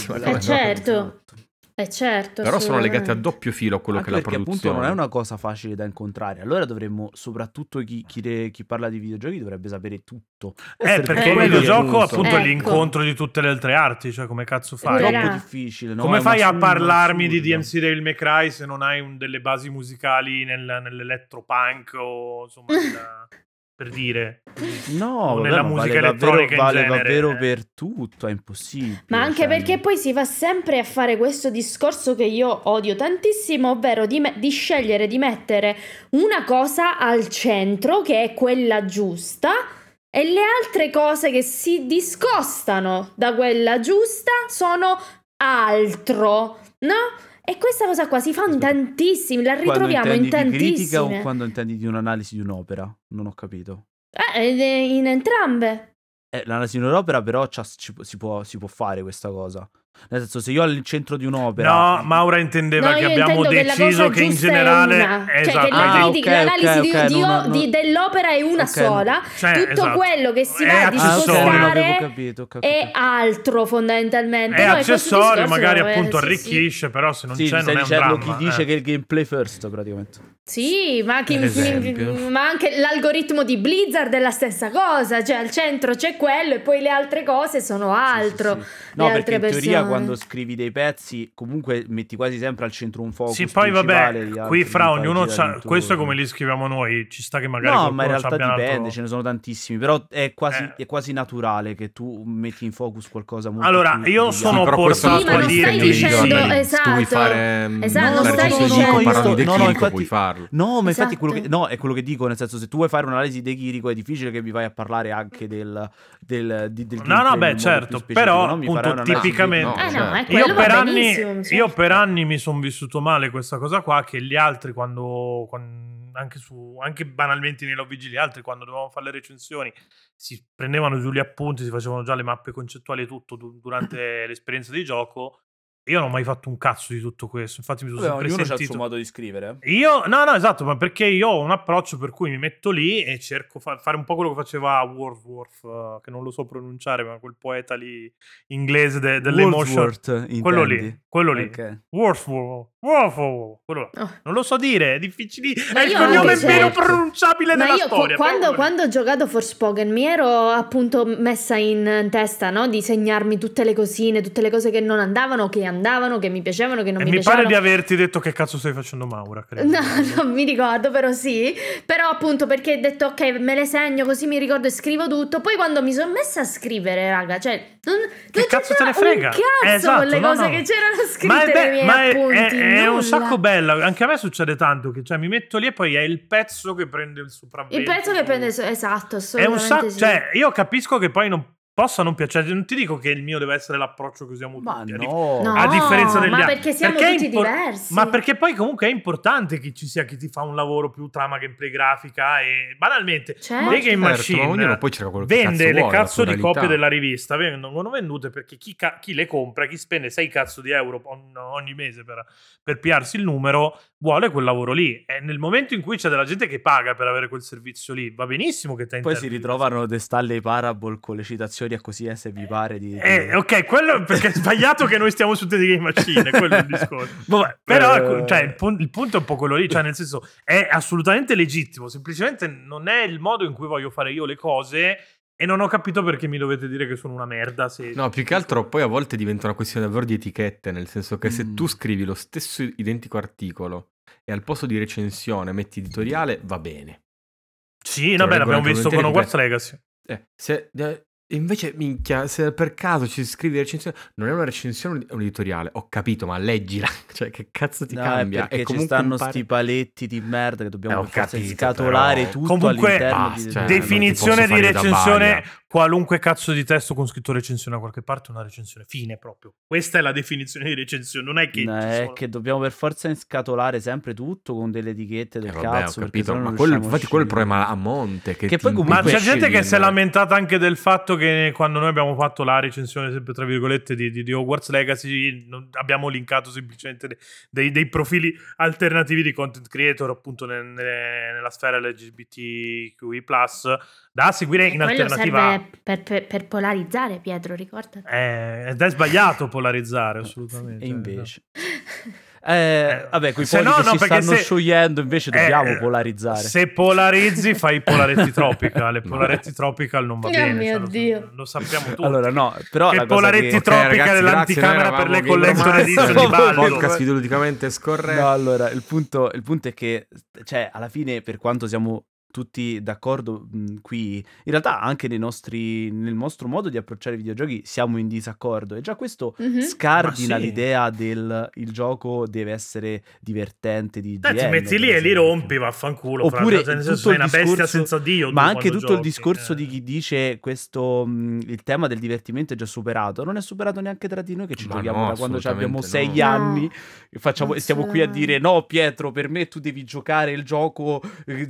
[SPEAKER 2] problema.
[SPEAKER 4] Eh, certo.
[SPEAKER 2] Esatto.
[SPEAKER 4] Eh certo.
[SPEAKER 3] Però sono legate a doppio filo a quello
[SPEAKER 2] Anche
[SPEAKER 3] che è la
[SPEAKER 2] perché
[SPEAKER 3] produzione.
[SPEAKER 2] appunto non è una cosa facile da incontrare. Allora dovremmo, soprattutto chi, chi re- chi parla di videogiochi, dovrebbe sapere tutto.
[SPEAKER 1] Eh,
[SPEAKER 2] Essere
[SPEAKER 1] perché il videogioco
[SPEAKER 2] appunto-
[SPEAKER 1] appunto è
[SPEAKER 4] Ecco.
[SPEAKER 1] l'incontro di tutte le altre arti, cioè come cazzo
[SPEAKER 2] è
[SPEAKER 1] fai?
[SPEAKER 4] Troppo
[SPEAKER 2] troppo difficile. no?
[SPEAKER 1] Come
[SPEAKER 2] È
[SPEAKER 1] fai a parlarmi di
[SPEAKER 2] assurda.
[SPEAKER 1] DMC Devil May Cry se non hai un- delle basi musicali nel, nell'elettropunk o insomma nella- per dire
[SPEAKER 2] No, vabbè,
[SPEAKER 1] nella musica
[SPEAKER 2] vale
[SPEAKER 1] elettronica
[SPEAKER 2] davvero, vale
[SPEAKER 1] genere.
[SPEAKER 2] davvero per tutto, è impossibile.
[SPEAKER 4] Ma anche
[SPEAKER 2] cioè,
[SPEAKER 4] perché poi si va sempre a fare questo discorso che io odio tantissimo, ovvero di, me- di scegliere di mettere una cosa al centro, che è quella giusta, e le altre cose che si discostano da quella giusta sono altro, no? E questa cosa qua si fa in tantissimi, la
[SPEAKER 2] quando
[SPEAKER 4] ritroviamo in
[SPEAKER 2] intendi di critica o quando intendi di un'analisi di un'opera? Non ho capito.
[SPEAKER 4] Eh, in entrambe.
[SPEAKER 2] Eh, l'analisi di un'opera però ci si, può, si può fare questa cosa. Nel senso, se io al centro di un'opera...
[SPEAKER 1] No, Maura intendeva
[SPEAKER 4] No,
[SPEAKER 1] che abbiamo
[SPEAKER 4] intendo che la
[SPEAKER 1] deciso
[SPEAKER 4] cosa
[SPEAKER 1] che in
[SPEAKER 4] è
[SPEAKER 1] generale
[SPEAKER 4] una. Cioè
[SPEAKER 1] esatto,
[SPEAKER 4] che la
[SPEAKER 2] Ah,
[SPEAKER 4] critica,
[SPEAKER 2] ok,
[SPEAKER 4] l'analisi
[SPEAKER 2] ok,
[SPEAKER 4] di-
[SPEAKER 2] ok,
[SPEAKER 4] di-
[SPEAKER 2] no, no.
[SPEAKER 4] di- dell'opera è una sola,
[SPEAKER 1] Cioè,
[SPEAKER 4] tutto
[SPEAKER 1] esatto.
[SPEAKER 4] quello che si
[SPEAKER 1] È
[SPEAKER 4] va a
[SPEAKER 2] Ah, non
[SPEAKER 4] discostare
[SPEAKER 2] ho capito.
[SPEAKER 4] è altro fondamentalmente.
[SPEAKER 1] è
[SPEAKER 4] No,
[SPEAKER 1] accessorio, magari
[SPEAKER 4] eh,
[SPEAKER 1] appunto
[SPEAKER 4] sì, sì.
[SPEAKER 1] arricchisce, però se non
[SPEAKER 2] Sì,
[SPEAKER 1] c'è non è un dramma.
[SPEAKER 2] chi dice
[SPEAKER 1] eh.
[SPEAKER 2] che il gameplay first, praticamente.
[SPEAKER 4] Sì, ma,
[SPEAKER 3] esempio.
[SPEAKER 4] ma anche l'algoritmo di Blizzard è la stessa cosa, cioè al centro c'è quello e poi le altre cose sono altro.
[SPEAKER 2] Sì, sì, sì.
[SPEAKER 4] le
[SPEAKER 2] No,
[SPEAKER 4] altre persone.
[SPEAKER 2] Quando scrivi dei pezzi comunque metti quasi sempre al centro un focus
[SPEAKER 1] Sì, poi vabbè, qui fra ognuno c'ha, questo è come li scriviamo noi, ci sta che magari
[SPEAKER 2] No, ma in realtà dipende,
[SPEAKER 1] altro-
[SPEAKER 2] ce ne sono tantissimi, però è quasi,
[SPEAKER 1] Eh.
[SPEAKER 2] è quasi naturale che tu metti in focus qualcosa molto
[SPEAKER 1] Allora,
[SPEAKER 2] più
[SPEAKER 1] io sono portato
[SPEAKER 4] Sì,
[SPEAKER 3] puoi
[SPEAKER 4] non
[SPEAKER 3] dire
[SPEAKER 4] stai
[SPEAKER 3] che
[SPEAKER 4] dicendo-
[SPEAKER 3] tu
[SPEAKER 4] esatto.
[SPEAKER 3] vuoi fare
[SPEAKER 4] Esatto, non
[SPEAKER 3] la
[SPEAKER 4] stai dicendo-
[SPEAKER 3] di
[SPEAKER 2] no, infatti-
[SPEAKER 3] puoi farlo.
[SPEAKER 2] No, ma infatti
[SPEAKER 4] Esatto.
[SPEAKER 2] quello che, no, è quello che dico, nel senso se tu vuoi fare un'analisi di Chirico è difficile che mi vai a parlare anche del, del, di- del
[SPEAKER 1] No, no, beh, certo, però, appunto, tipicamente-
[SPEAKER 3] No,
[SPEAKER 4] Ah no,
[SPEAKER 3] certo.
[SPEAKER 4] quello
[SPEAKER 1] Io
[SPEAKER 4] va
[SPEAKER 1] per, anni,
[SPEAKER 4] benissimo,
[SPEAKER 1] io per anni mi sono vissuto male questa cosa qua, che gli altri quando, quan- anche, su, anche banalmente nei love gli altri quando dovevamo fare le recensioni si prendevano giù gli appunti, si facevano già le mappe concettuali e tutto du- durante l'esperienza di gioco Io non ho mai fatto un cazzo di tutto questo. Infatti, mi sono
[SPEAKER 2] Vabbè,
[SPEAKER 1] sempre
[SPEAKER 2] ha il
[SPEAKER 1] sentito.
[SPEAKER 2] suo modo di scrivere.
[SPEAKER 1] Io, no, no, esatto, ma perché io ho un approccio per cui mi metto lì e cerco fa- fare un po' quello che faceva Wordsworth, uh, che non lo so pronunciare, ma quel poeta lì inglese de- dell'emotion.
[SPEAKER 2] Wordsworth,
[SPEAKER 1] Quello lì, quello lì.
[SPEAKER 2] Ok.
[SPEAKER 1] Wordsworth, Wordsworth, quello là.
[SPEAKER 4] Oh.
[SPEAKER 1] Non lo so dire, è difficile.
[SPEAKER 4] Ma
[SPEAKER 1] È il cognome
[SPEAKER 4] anche
[SPEAKER 1] meno pronunciabile
[SPEAKER 4] Ma
[SPEAKER 1] della
[SPEAKER 4] io
[SPEAKER 1] storia.
[SPEAKER 4] quando, quando ho giocato Forspoken mi ero appunto messa in testa no? di segnarmi tutte le cosine, tutte le cose che non andavano, che andavano, che mi piacevano, che non
[SPEAKER 1] E
[SPEAKER 4] mi,
[SPEAKER 1] mi
[SPEAKER 4] piacevano.
[SPEAKER 1] pare di averti detto che cazzo stai facendo Maura, credo.
[SPEAKER 4] No, non mi ricordo, però sì. Però appunto perché ho detto ok, me le segno così mi ricordo e scrivo tutto. Poi quando mi sono messa a scrivere, raga, cioè non,
[SPEAKER 1] Che
[SPEAKER 4] non
[SPEAKER 1] cazzo te ne frega?
[SPEAKER 4] Un cazzo
[SPEAKER 1] Esatto,
[SPEAKER 4] con le
[SPEAKER 1] no,
[SPEAKER 4] cose
[SPEAKER 1] no.
[SPEAKER 4] che c'erano scritte
[SPEAKER 1] Ma è,
[SPEAKER 4] nei
[SPEAKER 1] be-
[SPEAKER 4] miei
[SPEAKER 1] ma è-
[SPEAKER 4] appunti.
[SPEAKER 1] è- è un
[SPEAKER 4] nulla.
[SPEAKER 1] sacco bello. Anche a me succede tanto che cioè, mi metto lì e poi è il pezzo che prende il sopravvento.
[SPEAKER 4] Il pezzo che prende esatto,
[SPEAKER 1] È un
[SPEAKER 4] assolutamente
[SPEAKER 1] sacco.
[SPEAKER 4] sì.
[SPEAKER 1] Cioè, io capisco che poi non possa non piacere. Non ti dico che il mio deve essere l'approccio che usiamo
[SPEAKER 2] Ma
[SPEAKER 1] tutti.
[SPEAKER 2] no.
[SPEAKER 4] No,
[SPEAKER 1] a differenza degli
[SPEAKER 4] ma
[SPEAKER 1] altri.
[SPEAKER 4] perché siamo
[SPEAKER 1] è
[SPEAKER 4] tutti
[SPEAKER 1] impor-
[SPEAKER 4] diversi.
[SPEAKER 1] Ma perché poi comunque è importante che ci sia chi ti fa un lavoro più trama gameplay grafica e banalmente
[SPEAKER 4] Certo.
[SPEAKER 1] le Game
[SPEAKER 3] Certo,
[SPEAKER 1] Machine
[SPEAKER 3] ma ognuno poi cerca quello che
[SPEAKER 1] vende
[SPEAKER 3] cazzo
[SPEAKER 1] le
[SPEAKER 3] vuole,
[SPEAKER 1] cazzo di copie della rivista vengono vendute perché chi, ca- chi le compra chi spende 6 cazzo di euro ogni mese per, per piarsi il numero vuole quel lavoro lì e nel momento in cui c'è della gente che paga per avere quel servizio lì va benissimo che te
[SPEAKER 2] Poi si ritrovano The Stanley Parable con le citazioni a così eh, se vi pare di...
[SPEAKER 1] Eh, ok, quello perché è sbagliato che noi stiamo su delle game machine, quello è il discorso. Vabbè, però
[SPEAKER 2] Eh.
[SPEAKER 1] ecco, cioè, il, pun- il punto è un po' quello lì, cioè nel senso è assolutamente legittimo, semplicemente non è il modo in cui voglio fare io le cose e non ho capito perché mi dovete dire che sono una merda. Se...
[SPEAKER 3] No, più che altro poi a volte diventa una questione davvero di etichette, nel senso che se
[SPEAKER 2] Mm.
[SPEAKER 3] tu scrivi lo stesso identico articolo e al posto di recensione metti editoriale, va bene.
[SPEAKER 1] Sì, vabbè, l'abbiamo
[SPEAKER 3] virgolette,
[SPEAKER 1] visto con Hogwarts Legacy.
[SPEAKER 3] Eh, se, eh, invece, minchia, se per caso ci scrivi recensione, non è una recensione, è un editoriale. Ho capito, ma leggila. Cioè, che cazzo ti
[SPEAKER 2] No, è
[SPEAKER 3] cambia?
[SPEAKER 2] perché
[SPEAKER 3] E
[SPEAKER 2] ci
[SPEAKER 3] comunque
[SPEAKER 2] stanno
[SPEAKER 3] impari-
[SPEAKER 2] sti paletti di merda che dobbiamo
[SPEAKER 3] Eh, capito,
[SPEAKER 2] scatolare
[SPEAKER 3] però-
[SPEAKER 2] tutto
[SPEAKER 1] Comunque,
[SPEAKER 2] all'interno
[SPEAKER 3] basta,
[SPEAKER 2] di...
[SPEAKER 3] cioè,
[SPEAKER 1] Definizione di recensione. Qualunque cazzo di testo con scritto recensione da qualche parte è una recensione, fine proprio. Questa è la definizione di recensione, non è che...
[SPEAKER 2] No, è
[SPEAKER 1] sono-
[SPEAKER 2] che dobbiamo per forza inscatolare sempre tutto con delle etichette del
[SPEAKER 3] Eh, vabbè,
[SPEAKER 2] cazzo.
[SPEAKER 3] capito, ma quello, infatti quello è il problema a monte. Che,
[SPEAKER 2] Che poi
[SPEAKER 1] Ma
[SPEAKER 2] comunque-
[SPEAKER 1] c'è gente che si è lamentata anche del fatto che quando noi abbiamo fatto la recensione, sempre tra virgolette, di, di, di Hogwarts Legacy, non- abbiamo linkato semplicemente de- dei, dei profili alternativi di content creator, appunto nel- nella sfera LGBTQI, da seguire in alternativa.
[SPEAKER 4] serve per, per- per polarizzare, Pietro, ricordati.
[SPEAKER 1] Eh, ed è sbagliato polarizzare, assolutamente.
[SPEAKER 2] E invece... Eh, vabbè, quei
[SPEAKER 1] Se
[SPEAKER 2] poli
[SPEAKER 1] no, no,
[SPEAKER 2] si
[SPEAKER 1] perché
[SPEAKER 2] stanno
[SPEAKER 1] se-
[SPEAKER 2] sciogliendo invece dobbiamo
[SPEAKER 1] Eh,
[SPEAKER 2] polarizzare.
[SPEAKER 1] Se polarizzi, fai i polaretti tropical. E polaretti tropical non va
[SPEAKER 4] Oh
[SPEAKER 1] bene.
[SPEAKER 4] mio
[SPEAKER 1] cioè, lo-
[SPEAKER 4] Dio.
[SPEAKER 1] Lo, sappiamo tutti.
[SPEAKER 2] Allora no, però
[SPEAKER 1] che
[SPEAKER 2] la cosa
[SPEAKER 1] Polaretti
[SPEAKER 2] che...
[SPEAKER 1] Tropical
[SPEAKER 3] ragazzi,
[SPEAKER 1] è
[SPEAKER 3] grazie,
[SPEAKER 1] l'anticamera per le collection edition di
[SPEAKER 3] Romancer,
[SPEAKER 1] Baldo.
[SPEAKER 3] podcast videoludicamente scorretto.
[SPEAKER 2] No, allora, il punto, il punto è che, cioè, alla fine, per quanto siamo tutti d'accordo mh, qui, in realtà anche nei nostri, nel nostro modo di approcciare i videogiochi siamo in disaccordo e già questo
[SPEAKER 4] Mhm.
[SPEAKER 2] scardina
[SPEAKER 1] sì.
[SPEAKER 2] l'idea del il gioco deve essere divertente di
[SPEAKER 1] Dai, ti metti lì e li rompi, vaffanculo.
[SPEAKER 2] Oppure
[SPEAKER 1] fra, senso, sei una bestia
[SPEAKER 2] discorso-
[SPEAKER 1] senza Dio.
[SPEAKER 2] Ma anche tutto il
[SPEAKER 1] giochi,
[SPEAKER 2] discorso
[SPEAKER 1] eh.
[SPEAKER 2] di chi dice questo mh, il tema del divertimento è già superato, non è superato neanche tra di noi che ci
[SPEAKER 3] Ma
[SPEAKER 2] giochiamo
[SPEAKER 3] no,
[SPEAKER 2] da quando abbiamo
[SPEAKER 3] assolutamente
[SPEAKER 2] sei
[SPEAKER 3] no.
[SPEAKER 2] anni e, facciamo, e stiamo qui a dire no Pietro per me tu devi giocare il gioco eh,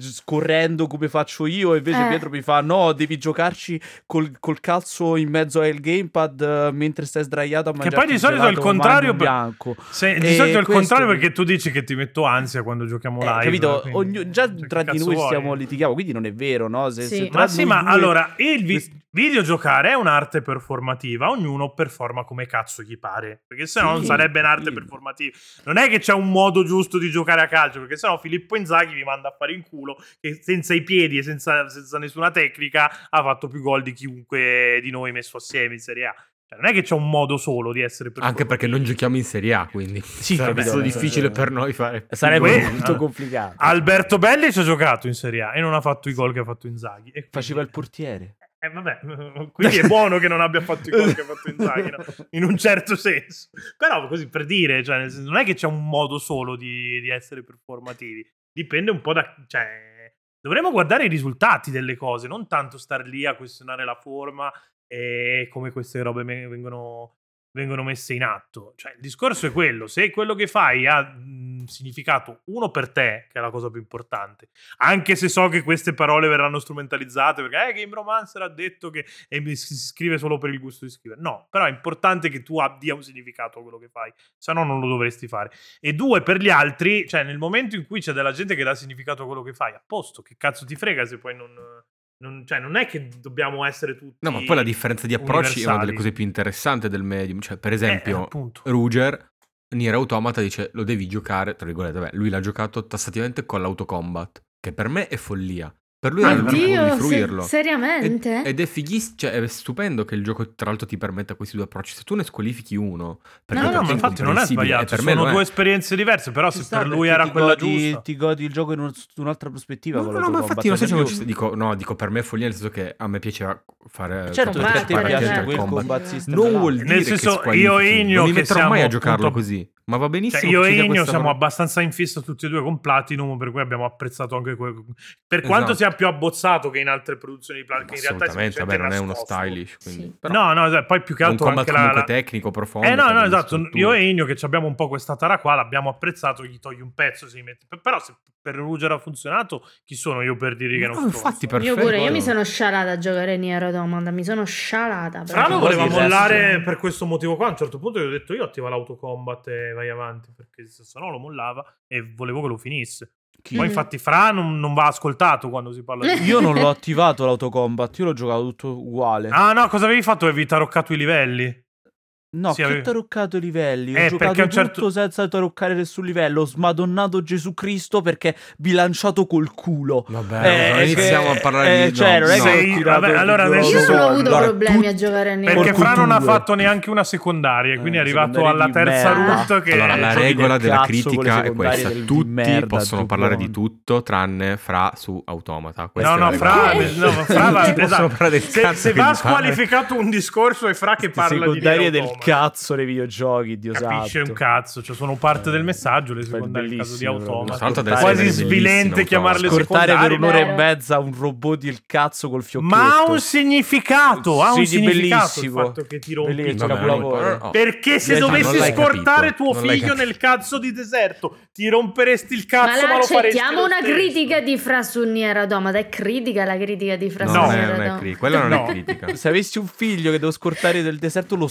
[SPEAKER 2] scorrendo come faccio io e invece
[SPEAKER 4] Eh.
[SPEAKER 2] Pietro mi fa no devi giocarci col, col calzo in mezzo al gamepad eh, mentre stai sdraiato a mangiare
[SPEAKER 1] poi di solito è il contrario per-
[SPEAKER 2] bianco
[SPEAKER 1] Se- di
[SPEAKER 2] E
[SPEAKER 1] solito è il
[SPEAKER 2] questo-
[SPEAKER 1] contrario perché tu dici che ti metto ansia quando giochiamo
[SPEAKER 2] Eh,
[SPEAKER 1] live.
[SPEAKER 2] capito?
[SPEAKER 1] quindi-
[SPEAKER 2] già
[SPEAKER 1] cioè,
[SPEAKER 2] tra
[SPEAKER 1] che
[SPEAKER 2] di noi
[SPEAKER 1] vuoi?
[SPEAKER 2] stiamo litigando, quindi non è vero, no? Se,
[SPEAKER 4] Sì.
[SPEAKER 2] se tra
[SPEAKER 1] Ma sì, ma
[SPEAKER 2] due-
[SPEAKER 1] allora il vi- videogiocare è un'arte performativa, ognuno performa come cazzo gli pare, perché se no non
[SPEAKER 2] Sì,
[SPEAKER 1] sarebbe un'arte
[SPEAKER 2] sì.
[SPEAKER 1] performativa. Non è che c'è un modo giusto di giocare a calcio, perché se no Filippo Inzaghi vi manda a fare in culo che senza i piedi e senza, senza nessuna tecnica ha fatto più gol di chiunque di noi messo assieme in Serie A. Cioè, non è che c'è un modo solo di essere
[SPEAKER 3] Anche perché non giochiamo in Serie A, quindi
[SPEAKER 2] Sì,
[SPEAKER 3] sarebbe stato
[SPEAKER 2] eh,
[SPEAKER 3] difficile
[SPEAKER 2] eh,
[SPEAKER 3] per noi fare.
[SPEAKER 2] Sarebbe
[SPEAKER 1] Quello-
[SPEAKER 2] molto complicato.
[SPEAKER 1] Alberto Belli ci ha giocato in Serie A e non ha fatto i gol che ha fatto Inzaghi. E quindi-
[SPEAKER 2] Faceva il portiere.
[SPEAKER 1] Eh, vabbè, quindi è buono che non abbia fatto i gol che ha fatto Inzaghi, no? in un certo senso. Però così per dire, cioè, senso, non è che c'è un modo solo di, di essere performativi. Dipende un po' da... Cioè, dovremmo guardare i risultati delle cose, non tanto star lì a questionare la forma e come queste robe vengono, vengono messe in atto. Cioè, il discorso è quello, se quello che fai ha mh, significato, uno per te, che è la cosa più importante, anche se so che queste parole verranno strumentalizzate perché eh, Game Romancer ha detto che e si scrive solo per il gusto di scrivere. No, però è importante che tu abbia un significato a quello che fai, se no non lo dovresti fare. E due, per gli altri, cioè nel momento in cui c'è della gente che dà significato a quello che fai, a posto, che cazzo ti frega se poi non... Non, cioè, non è che dobbiamo essere tutti.
[SPEAKER 3] No, ma poi la differenza di approcci è una delle cose più interessanti del medium. Cioè, per esempio,
[SPEAKER 1] eh,
[SPEAKER 3] Ruger, Nier Automata dice lo devi giocare, tra virgolette, vabbè, lui l'ha giocato tassativamente con l'autocombat, che per me è follia. Per lui era modo di fruirlo.
[SPEAKER 4] Se- seriamente?
[SPEAKER 3] Ed, ed è fighissimo, cioè è stupendo che il gioco tra l'altro ti permetta questi due approcci. Se tu ne squalifichi uno, perché
[SPEAKER 1] no, no, ma infatti non è sbagliato, per me sono due esperienze diverse, però se per lui era quella
[SPEAKER 2] godi,
[SPEAKER 1] giusta.
[SPEAKER 2] Ti godi il gioco in un, un'altra prospettiva.
[SPEAKER 3] No, no, no ma infatti non so se dico, no, dico per me è follia nel senso che a me piaceva fare
[SPEAKER 2] certo,
[SPEAKER 4] perché
[SPEAKER 2] te piace quel combat system.
[SPEAKER 3] Non vuol dire
[SPEAKER 1] nel senso,
[SPEAKER 3] che
[SPEAKER 1] io e Igno
[SPEAKER 3] non mi
[SPEAKER 1] che
[SPEAKER 3] metterò
[SPEAKER 1] siamo
[SPEAKER 3] mai a giocarlo così. Ma va benissimo.
[SPEAKER 1] Cioè, io e Igno siamo abbastanza in fissa tutti e due con Platinum, per cui abbiamo apprezzato anche quello. Per quanto
[SPEAKER 3] Esatto.
[SPEAKER 1] Sia più abbozzato che in altre produzioni di Platinum, che in realtà è
[SPEAKER 3] Assolutamente, vabbè, non è uno stylish. Quindi.
[SPEAKER 4] Sì.
[SPEAKER 3] Però
[SPEAKER 1] No, no, cioè, poi più che
[SPEAKER 3] un
[SPEAKER 1] altro
[SPEAKER 3] combat
[SPEAKER 1] anche la,
[SPEAKER 3] comunque
[SPEAKER 1] la...
[SPEAKER 3] tecnico, profondo.
[SPEAKER 1] Eh no,
[SPEAKER 3] con
[SPEAKER 1] no, esatto.
[SPEAKER 3] strutture.
[SPEAKER 1] Io e Igno che abbiamo un po' questa tara qua, l'abbiamo apprezzato, gli togli un pezzo, si mette. Però se per Ruger ha funzionato, chi sono io per dire che
[SPEAKER 3] No,
[SPEAKER 1] non
[SPEAKER 3] infatti, perfetto.
[SPEAKER 4] Io pure, io mi sono scialata a giocare Nier Automata, mi sono scialata.
[SPEAKER 1] Fra
[SPEAKER 4] proprio.
[SPEAKER 1] voleva mollare
[SPEAKER 2] adesso-
[SPEAKER 1] per questo motivo qua. A un certo punto gli ho detto io attiva l'autocombat e vai avanti, perché se no lo mollava e volevo che lo finisse.
[SPEAKER 2] Chi?
[SPEAKER 1] Poi
[SPEAKER 4] Mm.
[SPEAKER 1] infatti Fra non, non va ascoltato quando si parla di...
[SPEAKER 2] Io non l'ho attivato l'autocombat, io l'ho giocato tutto uguale.
[SPEAKER 1] Ah no, cosa avevi fatto? Avevi taroccato i livelli?
[SPEAKER 2] No,
[SPEAKER 1] sì,
[SPEAKER 2] che
[SPEAKER 1] avevi-
[SPEAKER 2] taroccato i livelli. Ho
[SPEAKER 1] Eh,
[SPEAKER 2] giocato tutto
[SPEAKER 1] certo-
[SPEAKER 2] senza taroccare nessun livello. Ho smadonnato Gesù Cristo perché bilanciato col culo.
[SPEAKER 3] Vabbè,
[SPEAKER 2] Eh,
[SPEAKER 3] non iniziamo
[SPEAKER 2] che-
[SPEAKER 3] a parlare
[SPEAKER 2] eh,
[SPEAKER 3] di
[SPEAKER 2] cioè,
[SPEAKER 3] no,
[SPEAKER 2] non è che
[SPEAKER 1] Sei-
[SPEAKER 2] tirato
[SPEAKER 1] vabbè, allora adesso
[SPEAKER 4] Io non ho avuto
[SPEAKER 2] Allora,
[SPEAKER 4] problemi
[SPEAKER 2] tu-
[SPEAKER 4] a giocare a Nier
[SPEAKER 1] Perché Fra non ha fatto neanche una secondaria, quindi è
[SPEAKER 2] Eh,
[SPEAKER 1] arrivato
[SPEAKER 2] secondarie
[SPEAKER 1] alla terza route che...
[SPEAKER 3] Allora, la
[SPEAKER 2] giochi
[SPEAKER 3] regola
[SPEAKER 2] del
[SPEAKER 3] della critica è questa: tutti
[SPEAKER 2] merda,
[SPEAKER 3] possono parlare di tutto, tranne Fra su Automata. Questa
[SPEAKER 1] No,
[SPEAKER 3] è
[SPEAKER 1] no, Fra, no, Fra va- esatto. se,
[SPEAKER 3] che
[SPEAKER 1] va squalificato un discorso è Fra che parla di
[SPEAKER 2] del. Cazzo nei videogiochi, Dio
[SPEAKER 1] Capisce
[SPEAKER 2] santo.
[SPEAKER 1] un cazzo, cioè sono parte del messaggio le secondarie nel caso di Automata. Quasi svilente chiamarle.
[SPEAKER 2] Scortare per
[SPEAKER 1] secondarie.
[SPEAKER 2] un'ora e mezza un robot del cazzo col fiocchetto.
[SPEAKER 1] Ma ha un significato, ha un
[SPEAKER 2] Sì,
[SPEAKER 1] significato
[SPEAKER 2] bellissimo.
[SPEAKER 1] il fatto che ti rompi.
[SPEAKER 3] Vabbè,
[SPEAKER 2] capolavoro.
[SPEAKER 3] oh.
[SPEAKER 1] Perché se dovessi scortare tuo figlio nel cazzo di deserto, ti romperesti il cazzo, ma,
[SPEAKER 4] Ma
[SPEAKER 1] lo faresti
[SPEAKER 4] accettiamo una critica di Fra su Nier Automata. È critica la critica di Fra
[SPEAKER 3] No,
[SPEAKER 4] su
[SPEAKER 1] No.
[SPEAKER 3] non è,
[SPEAKER 4] Nier
[SPEAKER 3] non è
[SPEAKER 4] Automata.
[SPEAKER 3] critica. Quella non
[SPEAKER 1] No.
[SPEAKER 3] è critica.
[SPEAKER 2] Se avessi un figlio che devo scortare del deserto, lo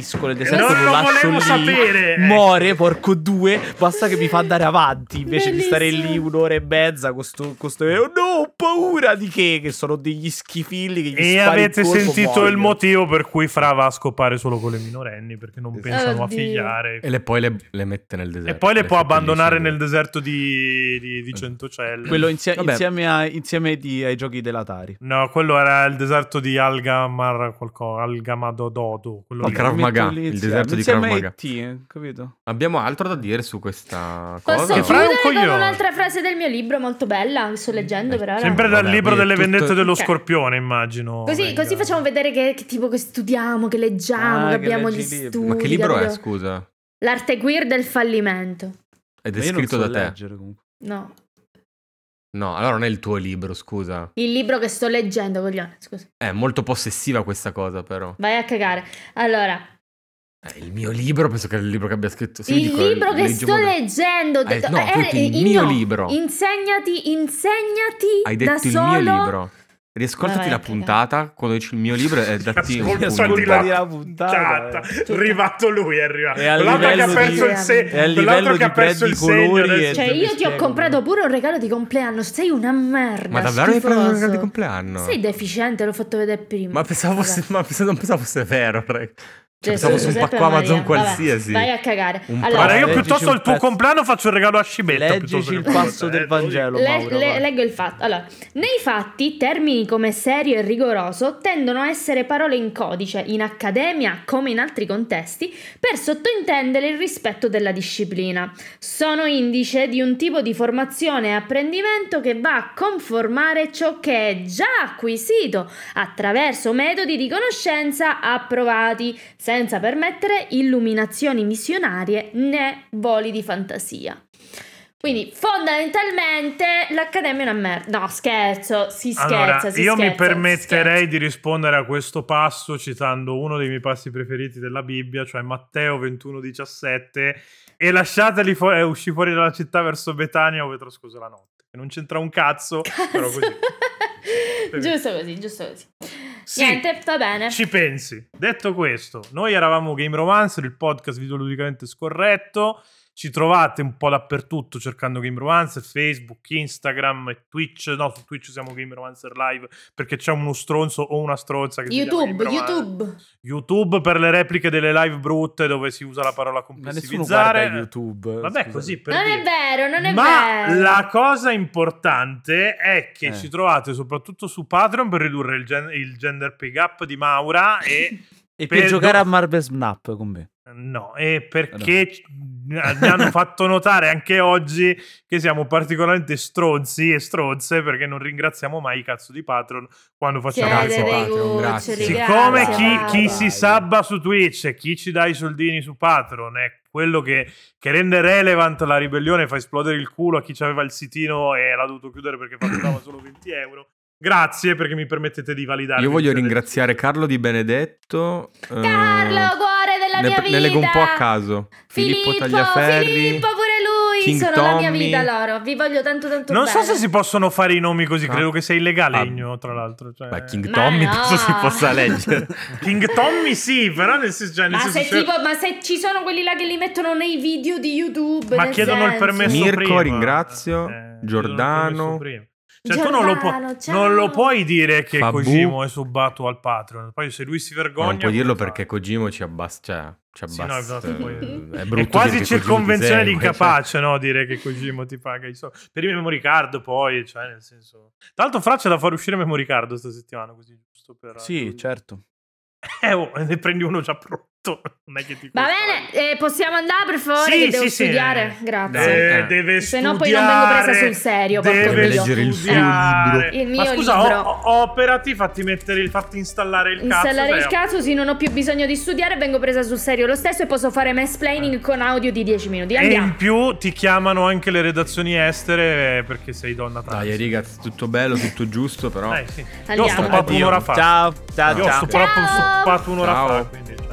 [SPEAKER 2] seppellisco nel deserto,
[SPEAKER 1] non
[SPEAKER 2] lo
[SPEAKER 1] lo
[SPEAKER 2] lascio lì,
[SPEAKER 1] sapere, ecco.
[SPEAKER 2] muore, porco due, basta che mi fa andare avanti, invece di stare lì
[SPEAKER 4] Bellissimo.
[SPEAKER 2] un'ora e mezza con sto, con sto- oh, no, ho paura di che? Che sono degli schifilli che gli
[SPEAKER 1] E avete
[SPEAKER 2] il colpo,
[SPEAKER 1] sentito il
[SPEAKER 2] muoiono.
[SPEAKER 1] motivo per cui Fra va a scopare solo con le minorenni perché non
[SPEAKER 2] Esatto.
[SPEAKER 1] pensano a
[SPEAKER 4] Oddio.
[SPEAKER 1] figliare.
[SPEAKER 3] E le, poi le, le mette nel deserto.
[SPEAKER 1] E poi le può
[SPEAKER 3] seppellisce
[SPEAKER 1] abbandonare nel deserto di, di, di Centocelle.
[SPEAKER 2] Quello insie- insieme, a- insieme di- ai giochi dell'Atari.
[SPEAKER 1] No, quello era il deserto di Algamar qualcosa, Algamadododo. Quello
[SPEAKER 3] Il
[SPEAKER 1] lì.
[SPEAKER 3] Krav
[SPEAKER 2] Metto
[SPEAKER 3] Maga,
[SPEAKER 2] lì
[SPEAKER 3] il deserto di
[SPEAKER 2] Insieme
[SPEAKER 3] Krav
[SPEAKER 2] ai
[SPEAKER 3] Maga.
[SPEAKER 2] T, eh, capito?
[SPEAKER 3] Abbiamo altro da dire su questa
[SPEAKER 4] Posso
[SPEAKER 3] cosa?
[SPEAKER 1] È un
[SPEAKER 4] chiudere con
[SPEAKER 1] coglione.
[SPEAKER 4] un'altra frase del mio libro molto bella che sto leggendo
[SPEAKER 3] Eh,
[SPEAKER 4] per ora.
[SPEAKER 1] Sempre dal
[SPEAKER 3] Vabbè,
[SPEAKER 1] libro delle
[SPEAKER 3] tutto-
[SPEAKER 1] vendette dello
[SPEAKER 4] Ok.
[SPEAKER 1] scorpione, immagino.
[SPEAKER 4] Così, così facciamo vedere che, che tipo che studiamo, che leggiamo,
[SPEAKER 2] Ah,
[SPEAKER 4] che abbiamo gli studi.
[SPEAKER 3] Ma che libro è,
[SPEAKER 4] capito?
[SPEAKER 3] scusa?
[SPEAKER 4] L'arte queer del fallimento.
[SPEAKER 3] Ed è
[SPEAKER 2] io
[SPEAKER 3] scritto
[SPEAKER 2] so
[SPEAKER 3] da te?
[SPEAKER 2] leggere comunque.
[SPEAKER 4] No,
[SPEAKER 3] No, allora non è il tuo libro, scusa.
[SPEAKER 4] il libro che sto leggendo, coglione. Scusa,
[SPEAKER 3] È molto possessiva questa cosa, però.
[SPEAKER 4] vai a cagare. Allora,
[SPEAKER 3] Eh, il mio libro, penso che è il libro che abbia scritto. Io
[SPEAKER 4] il
[SPEAKER 3] dico,
[SPEAKER 4] libro che sto leggendo.
[SPEAKER 3] Hai-
[SPEAKER 4] detto-
[SPEAKER 3] no, tu hai detto il
[SPEAKER 4] eh,
[SPEAKER 3] mio
[SPEAKER 4] no,
[SPEAKER 3] libro.
[SPEAKER 4] Insegnati, insegnati
[SPEAKER 3] Hai
[SPEAKER 4] da
[SPEAKER 3] detto il
[SPEAKER 4] solo.
[SPEAKER 3] mio libro. Riascoltati la puntata quando dici il mio libro e datti un
[SPEAKER 1] Ascoltati la
[SPEAKER 2] la puntata, eh.
[SPEAKER 1] È arrivato lui, è arrivato.
[SPEAKER 2] È
[SPEAKER 1] L'altro che ha
[SPEAKER 2] livello
[SPEAKER 1] perso
[SPEAKER 4] di-
[SPEAKER 1] il se-
[SPEAKER 2] è a
[SPEAKER 1] l'altro
[SPEAKER 2] livello
[SPEAKER 1] che ha perso il segno
[SPEAKER 4] Cioè, io ti ho comprato pure un regalo di compleanno. Sei una merda.
[SPEAKER 3] Ma davvero hai preso un regalo di
[SPEAKER 4] schifoso.
[SPEAKER 3] compleanno?
[SPEAKER 4] Sei deficiente, l'ho fatto vedere prima.
[SPEAKER 3] Ma pensavo fosse, ma pensavo- non pensavo fosse vero. re. Cioè, pensavo fosse un pacco Amazon
[SPEAKER 4] Maria, vabbè,
[SPEAKER 3] qualsiasi.
[SPEAKER 4] vai a cagare.
[SPEAKER 3] Un
[SPEAKER 4] Allora,
[SPEAKER 1] Guarda, io piuttosto al tuo
[SPEAKER 2] pezzo.
[SPEAKER 1] compleanno faccio il regalo a Scibetta.
[SPEAKER 2] Leggici
[SPEAKER 1] piuttosto
[SPEAKER 2] il passo del
[SPEAKER 1] eh.
[SPEAKER 2] Vangelo,
[SPEAKER 4] Le-
[SPEAKER 2] Mauro.
[SPEAKER 4] le- leggo il fatto. Allora, nei fatti, termini come serio e rigoroso tendono a essere parole in codice, in accademia come in altri contesti, per sottintendere il rispetto della disciplina. Sono indice di un tipo di formazione e apprendimento che va a conformare ciò che è già acquisito attraverso metodi di conoscenza approvati, senza permettere illuminazioni missionarie né voli di fantasia. Quindi fondamentalmente l'Accademia è una merda. No, scherzo, si scherza,
[SPEAKER 1] Allora,
[SPEAKER 4] si
[SPEAKER 1] io mi
[SPEAKER 4] scherza, si
[SPEAKER 1] permetterei di rispondere a questo passo citando uno dei miei passi preferiti della Bibbia, cioè Matteo 21:17 e lasciateli fu- e uscì fuori dalla città verso Betania dove trascorse la notte. Non c'entra un cazzo, però
[SPEAKER 4] Cazzo.
[SPEAKER 1] così.
[SPEAKER 4] giusto così, giusto così.
[SPEAKER 1] Sì,
[SPEAKER 4] Niente, va bene.
[SPEAKER 1] Ci pensi. Detto questo, noi eravamo Game Romancer, il podcast videoludicamente scorretto. Ci trovate un po' dappertutto cercando Game Romancer, Facebook, Instagram e Twitch. No, su Twitch siamo Game Romancer Live perché c'è uno stronzo o una stronza che
[SPEAKER 4] YouTube. YouTube.
[SPEAKER 1] YouTube per le repliche delle live brutte dove si usa la parola
[SPEAKER 2] Ma
[SPEAKER 1] complessivizzare.
[SPEAKER 2] YouTube.
[SPEAKER 1] Vabbè,
[SPEAKER 2] scusate.
[SPEAKER 1] così per
[SPEAKER 4] Non
[SPEAKER 1] dire.
[SPEAKER 4] è vero, non è
[SPEAKER 1] Ma
[SPEAKER 4] vero.
[SPEAKER 1] la cosa importante è che
[SPEAKER 2] Eh.
[SPEAKER 1] ci trovate soprattutto su Patreon per ridurre il, gen- il gender pay gap di Maura e
[SPEAKER 2] E per
[SPEAKER 1] Per
[SPEAKER 2] giocare
[SPEAKER 1] do-
[SPEAKER 2] a Marvel Snap con me.
[SPEAKER 1] No, e perché mi hanno fatto notare anche oggi che siamo particolarmente stronzi e stronze perché non ringraziamo mai i cazzo di Patreon quando facciamo
[SPEAKER 3] Grazie,
[SPEAKER 4] cuccioli,
[SPEAKER 3] grazie.
[SPEAKER 1] Siccome chi, chi si sabba su Twitch e chi ci dà i soldini su Patreon è quello che, che rende relevant la ribellione, fa esplodere il culo a chi aveva il sitino e l'ha dovuto chiudere perché fatturava solo 20 euro. Grazie perché mi permettete di validare.
[SPEAKER 3] Io voglio ringraziare Carlo Di Benedetto. eh,
[SPEAKER 4] Carlo, cuore della
[SPEAKER 3] ne,
[SPEAKER 4] mia
[SPEAKER 3] ne
[SPEAKER 4] vita.
[SPEAKER 3] leggo un po' a caso.
[SPEAKER 4] Filippo,
[SPEAKER 3] Filippo Tagliaferri.
[SPEAKER 4] Filippo pure lui.
[SPEAKER 3] King
[SPEAKER 4] sono la mia
[SPEAKER 3] Tommy.
[SPEAKER 4] vita loro. Vi voglio tanto tanto
[SPEAKER 1] Non
[SPEAKER 4] bene.
[SPEAKER 1] so se si possono fare i nomi così,
[SPEAKER 3] Ah.
[SPEAKER 1] credo che sia illegale,
[SPEAKER 3] Ah.
[SPEAKER 1] Igno, tra l'altro. Cioè...
[SPEAKER 3] Ma King
[SPEAKER 4] Ma
[SPEAKER 3] Tommy
[SPEAKER 4] no.
[SPEAKER 3] penso si possa leggere.
[SPEAKER 1] King Tommy sì, però nel senso... Cioè, nel
[SPEAKER 4] Ma
[SPEAKER 1] senso
[SPEAKER 4] se,
[SPEAKER 1] c'è-
[SPEAKER 4] tipo, ma se ci sono quelli là che li mettono nei video di YouTube.
[SPEAKER 1] Ma chiedono il
[SPEAKER 4] senso.
[SPEAKER 1] permesso
[SPEAKER 3] Mirko,
[SPEAKER 1] prima.
[SPEAKER 3] ringrazio.
[SPEAKER 1] il
[SPEAKER 3] Giordano.
[SPEAKER 1] permesso prima. Cioè, tu non lo, puoi-
[SPEAKER 4] Giordano, ciao.
[SPEAKER 1] non lo puoi dire che
[SPEAKER 3] Fabu.
[SPEAKER 1] Kojimo è subbato al Patreon. Poi se lui si
[SPEAKER 3] Ma
[SPEAKER 1] vergogna...
[SPEAKER 3] non puoi dirlo perché? Kojimo ci abbassa. Cioè, ci
[SPEAKER 1] Sì, no,
[SPEAKER 3] abbassa.
[SPEAKER 1] esatto, poi-
[SPEAKER 3] è,
[SPEAKER 1] È quasi circonvenzione di
[SPEAKER 3] segue, cioè.
[SPEAKER 1] incapace, no? Dire che Kojimo ti paga i soldi. Per i memory card, poi, cioè, nel senso. Tra l'altro, Fra c'è da far uscire memory card questa settimana, così giusto per.
[SPEAKER 2] Sì, certo.
[SPEAKER 1] Eh, oh, ne prendi uno già pronto. Non è che ti
[SPEAKER 4] Va bene, eh, possiamo andare per favore?
[SPEAKER 1] Sì,
[SPEAKER 4] che devo
[SPEAKER 1] sì, sì.
[SPEAKER 4] studiare. Grazie.
[SPEAKER 1] Eh,
[SPEAKER 3] Eh.
[SPEAKER 1] deve
[SPEAKER 4] Se no
[SPEAKER 1] studiare.
[SPEAKER 4] poi non vengo presa sul serio,
[SPEAKER 1] Deve
[SPEAKER 3] leggere il suo
[SPEAKER 1] studiare.
[SPEAKER 3] libro.
[SPEAKER 4] Il
[SPEAKER 1] Ma
[SPEAKER 4] mio
[SPEAKER 1] scusa,
[SPEAKER 4] libro.
[SPEAKER 1] o- o- operati, fatti mettere il, fatti installare il cazzo.
[SPEAKER 4] Installare
[SPEAKER 1] sei
[SPEAKER 4] il caso, sì, non ho più bisogno di studiare, vengo presa sul serio lo stesso e posso fare mansplaining con audio di 10 minuti.
[SPEAKER 1] E
[SPEAKER 4] Andiamo.
[SPEAKER 1] in più ti chiamano anche le redazioni estere eh, perché sei donna trans.
[SPEAKER 3] Dai, ragazzi, tutto bello, tutto giusto, però.
[SPEAKER 1] Eh, sì. Io ho stoppato un'ora fa.
[SPEAKER 2] Ciao, ciao,
[SPEAKER 1] Io ho
[SPEAKER 2] ciao.
[SPEAKER 1] stoppato,
[SPEAKER 4] Ciao.
[SPEAKER 1] stoppato un'ora
[SPEAKER 3] Ciao.
[SPEAKER 1] fa, quindi... cioè.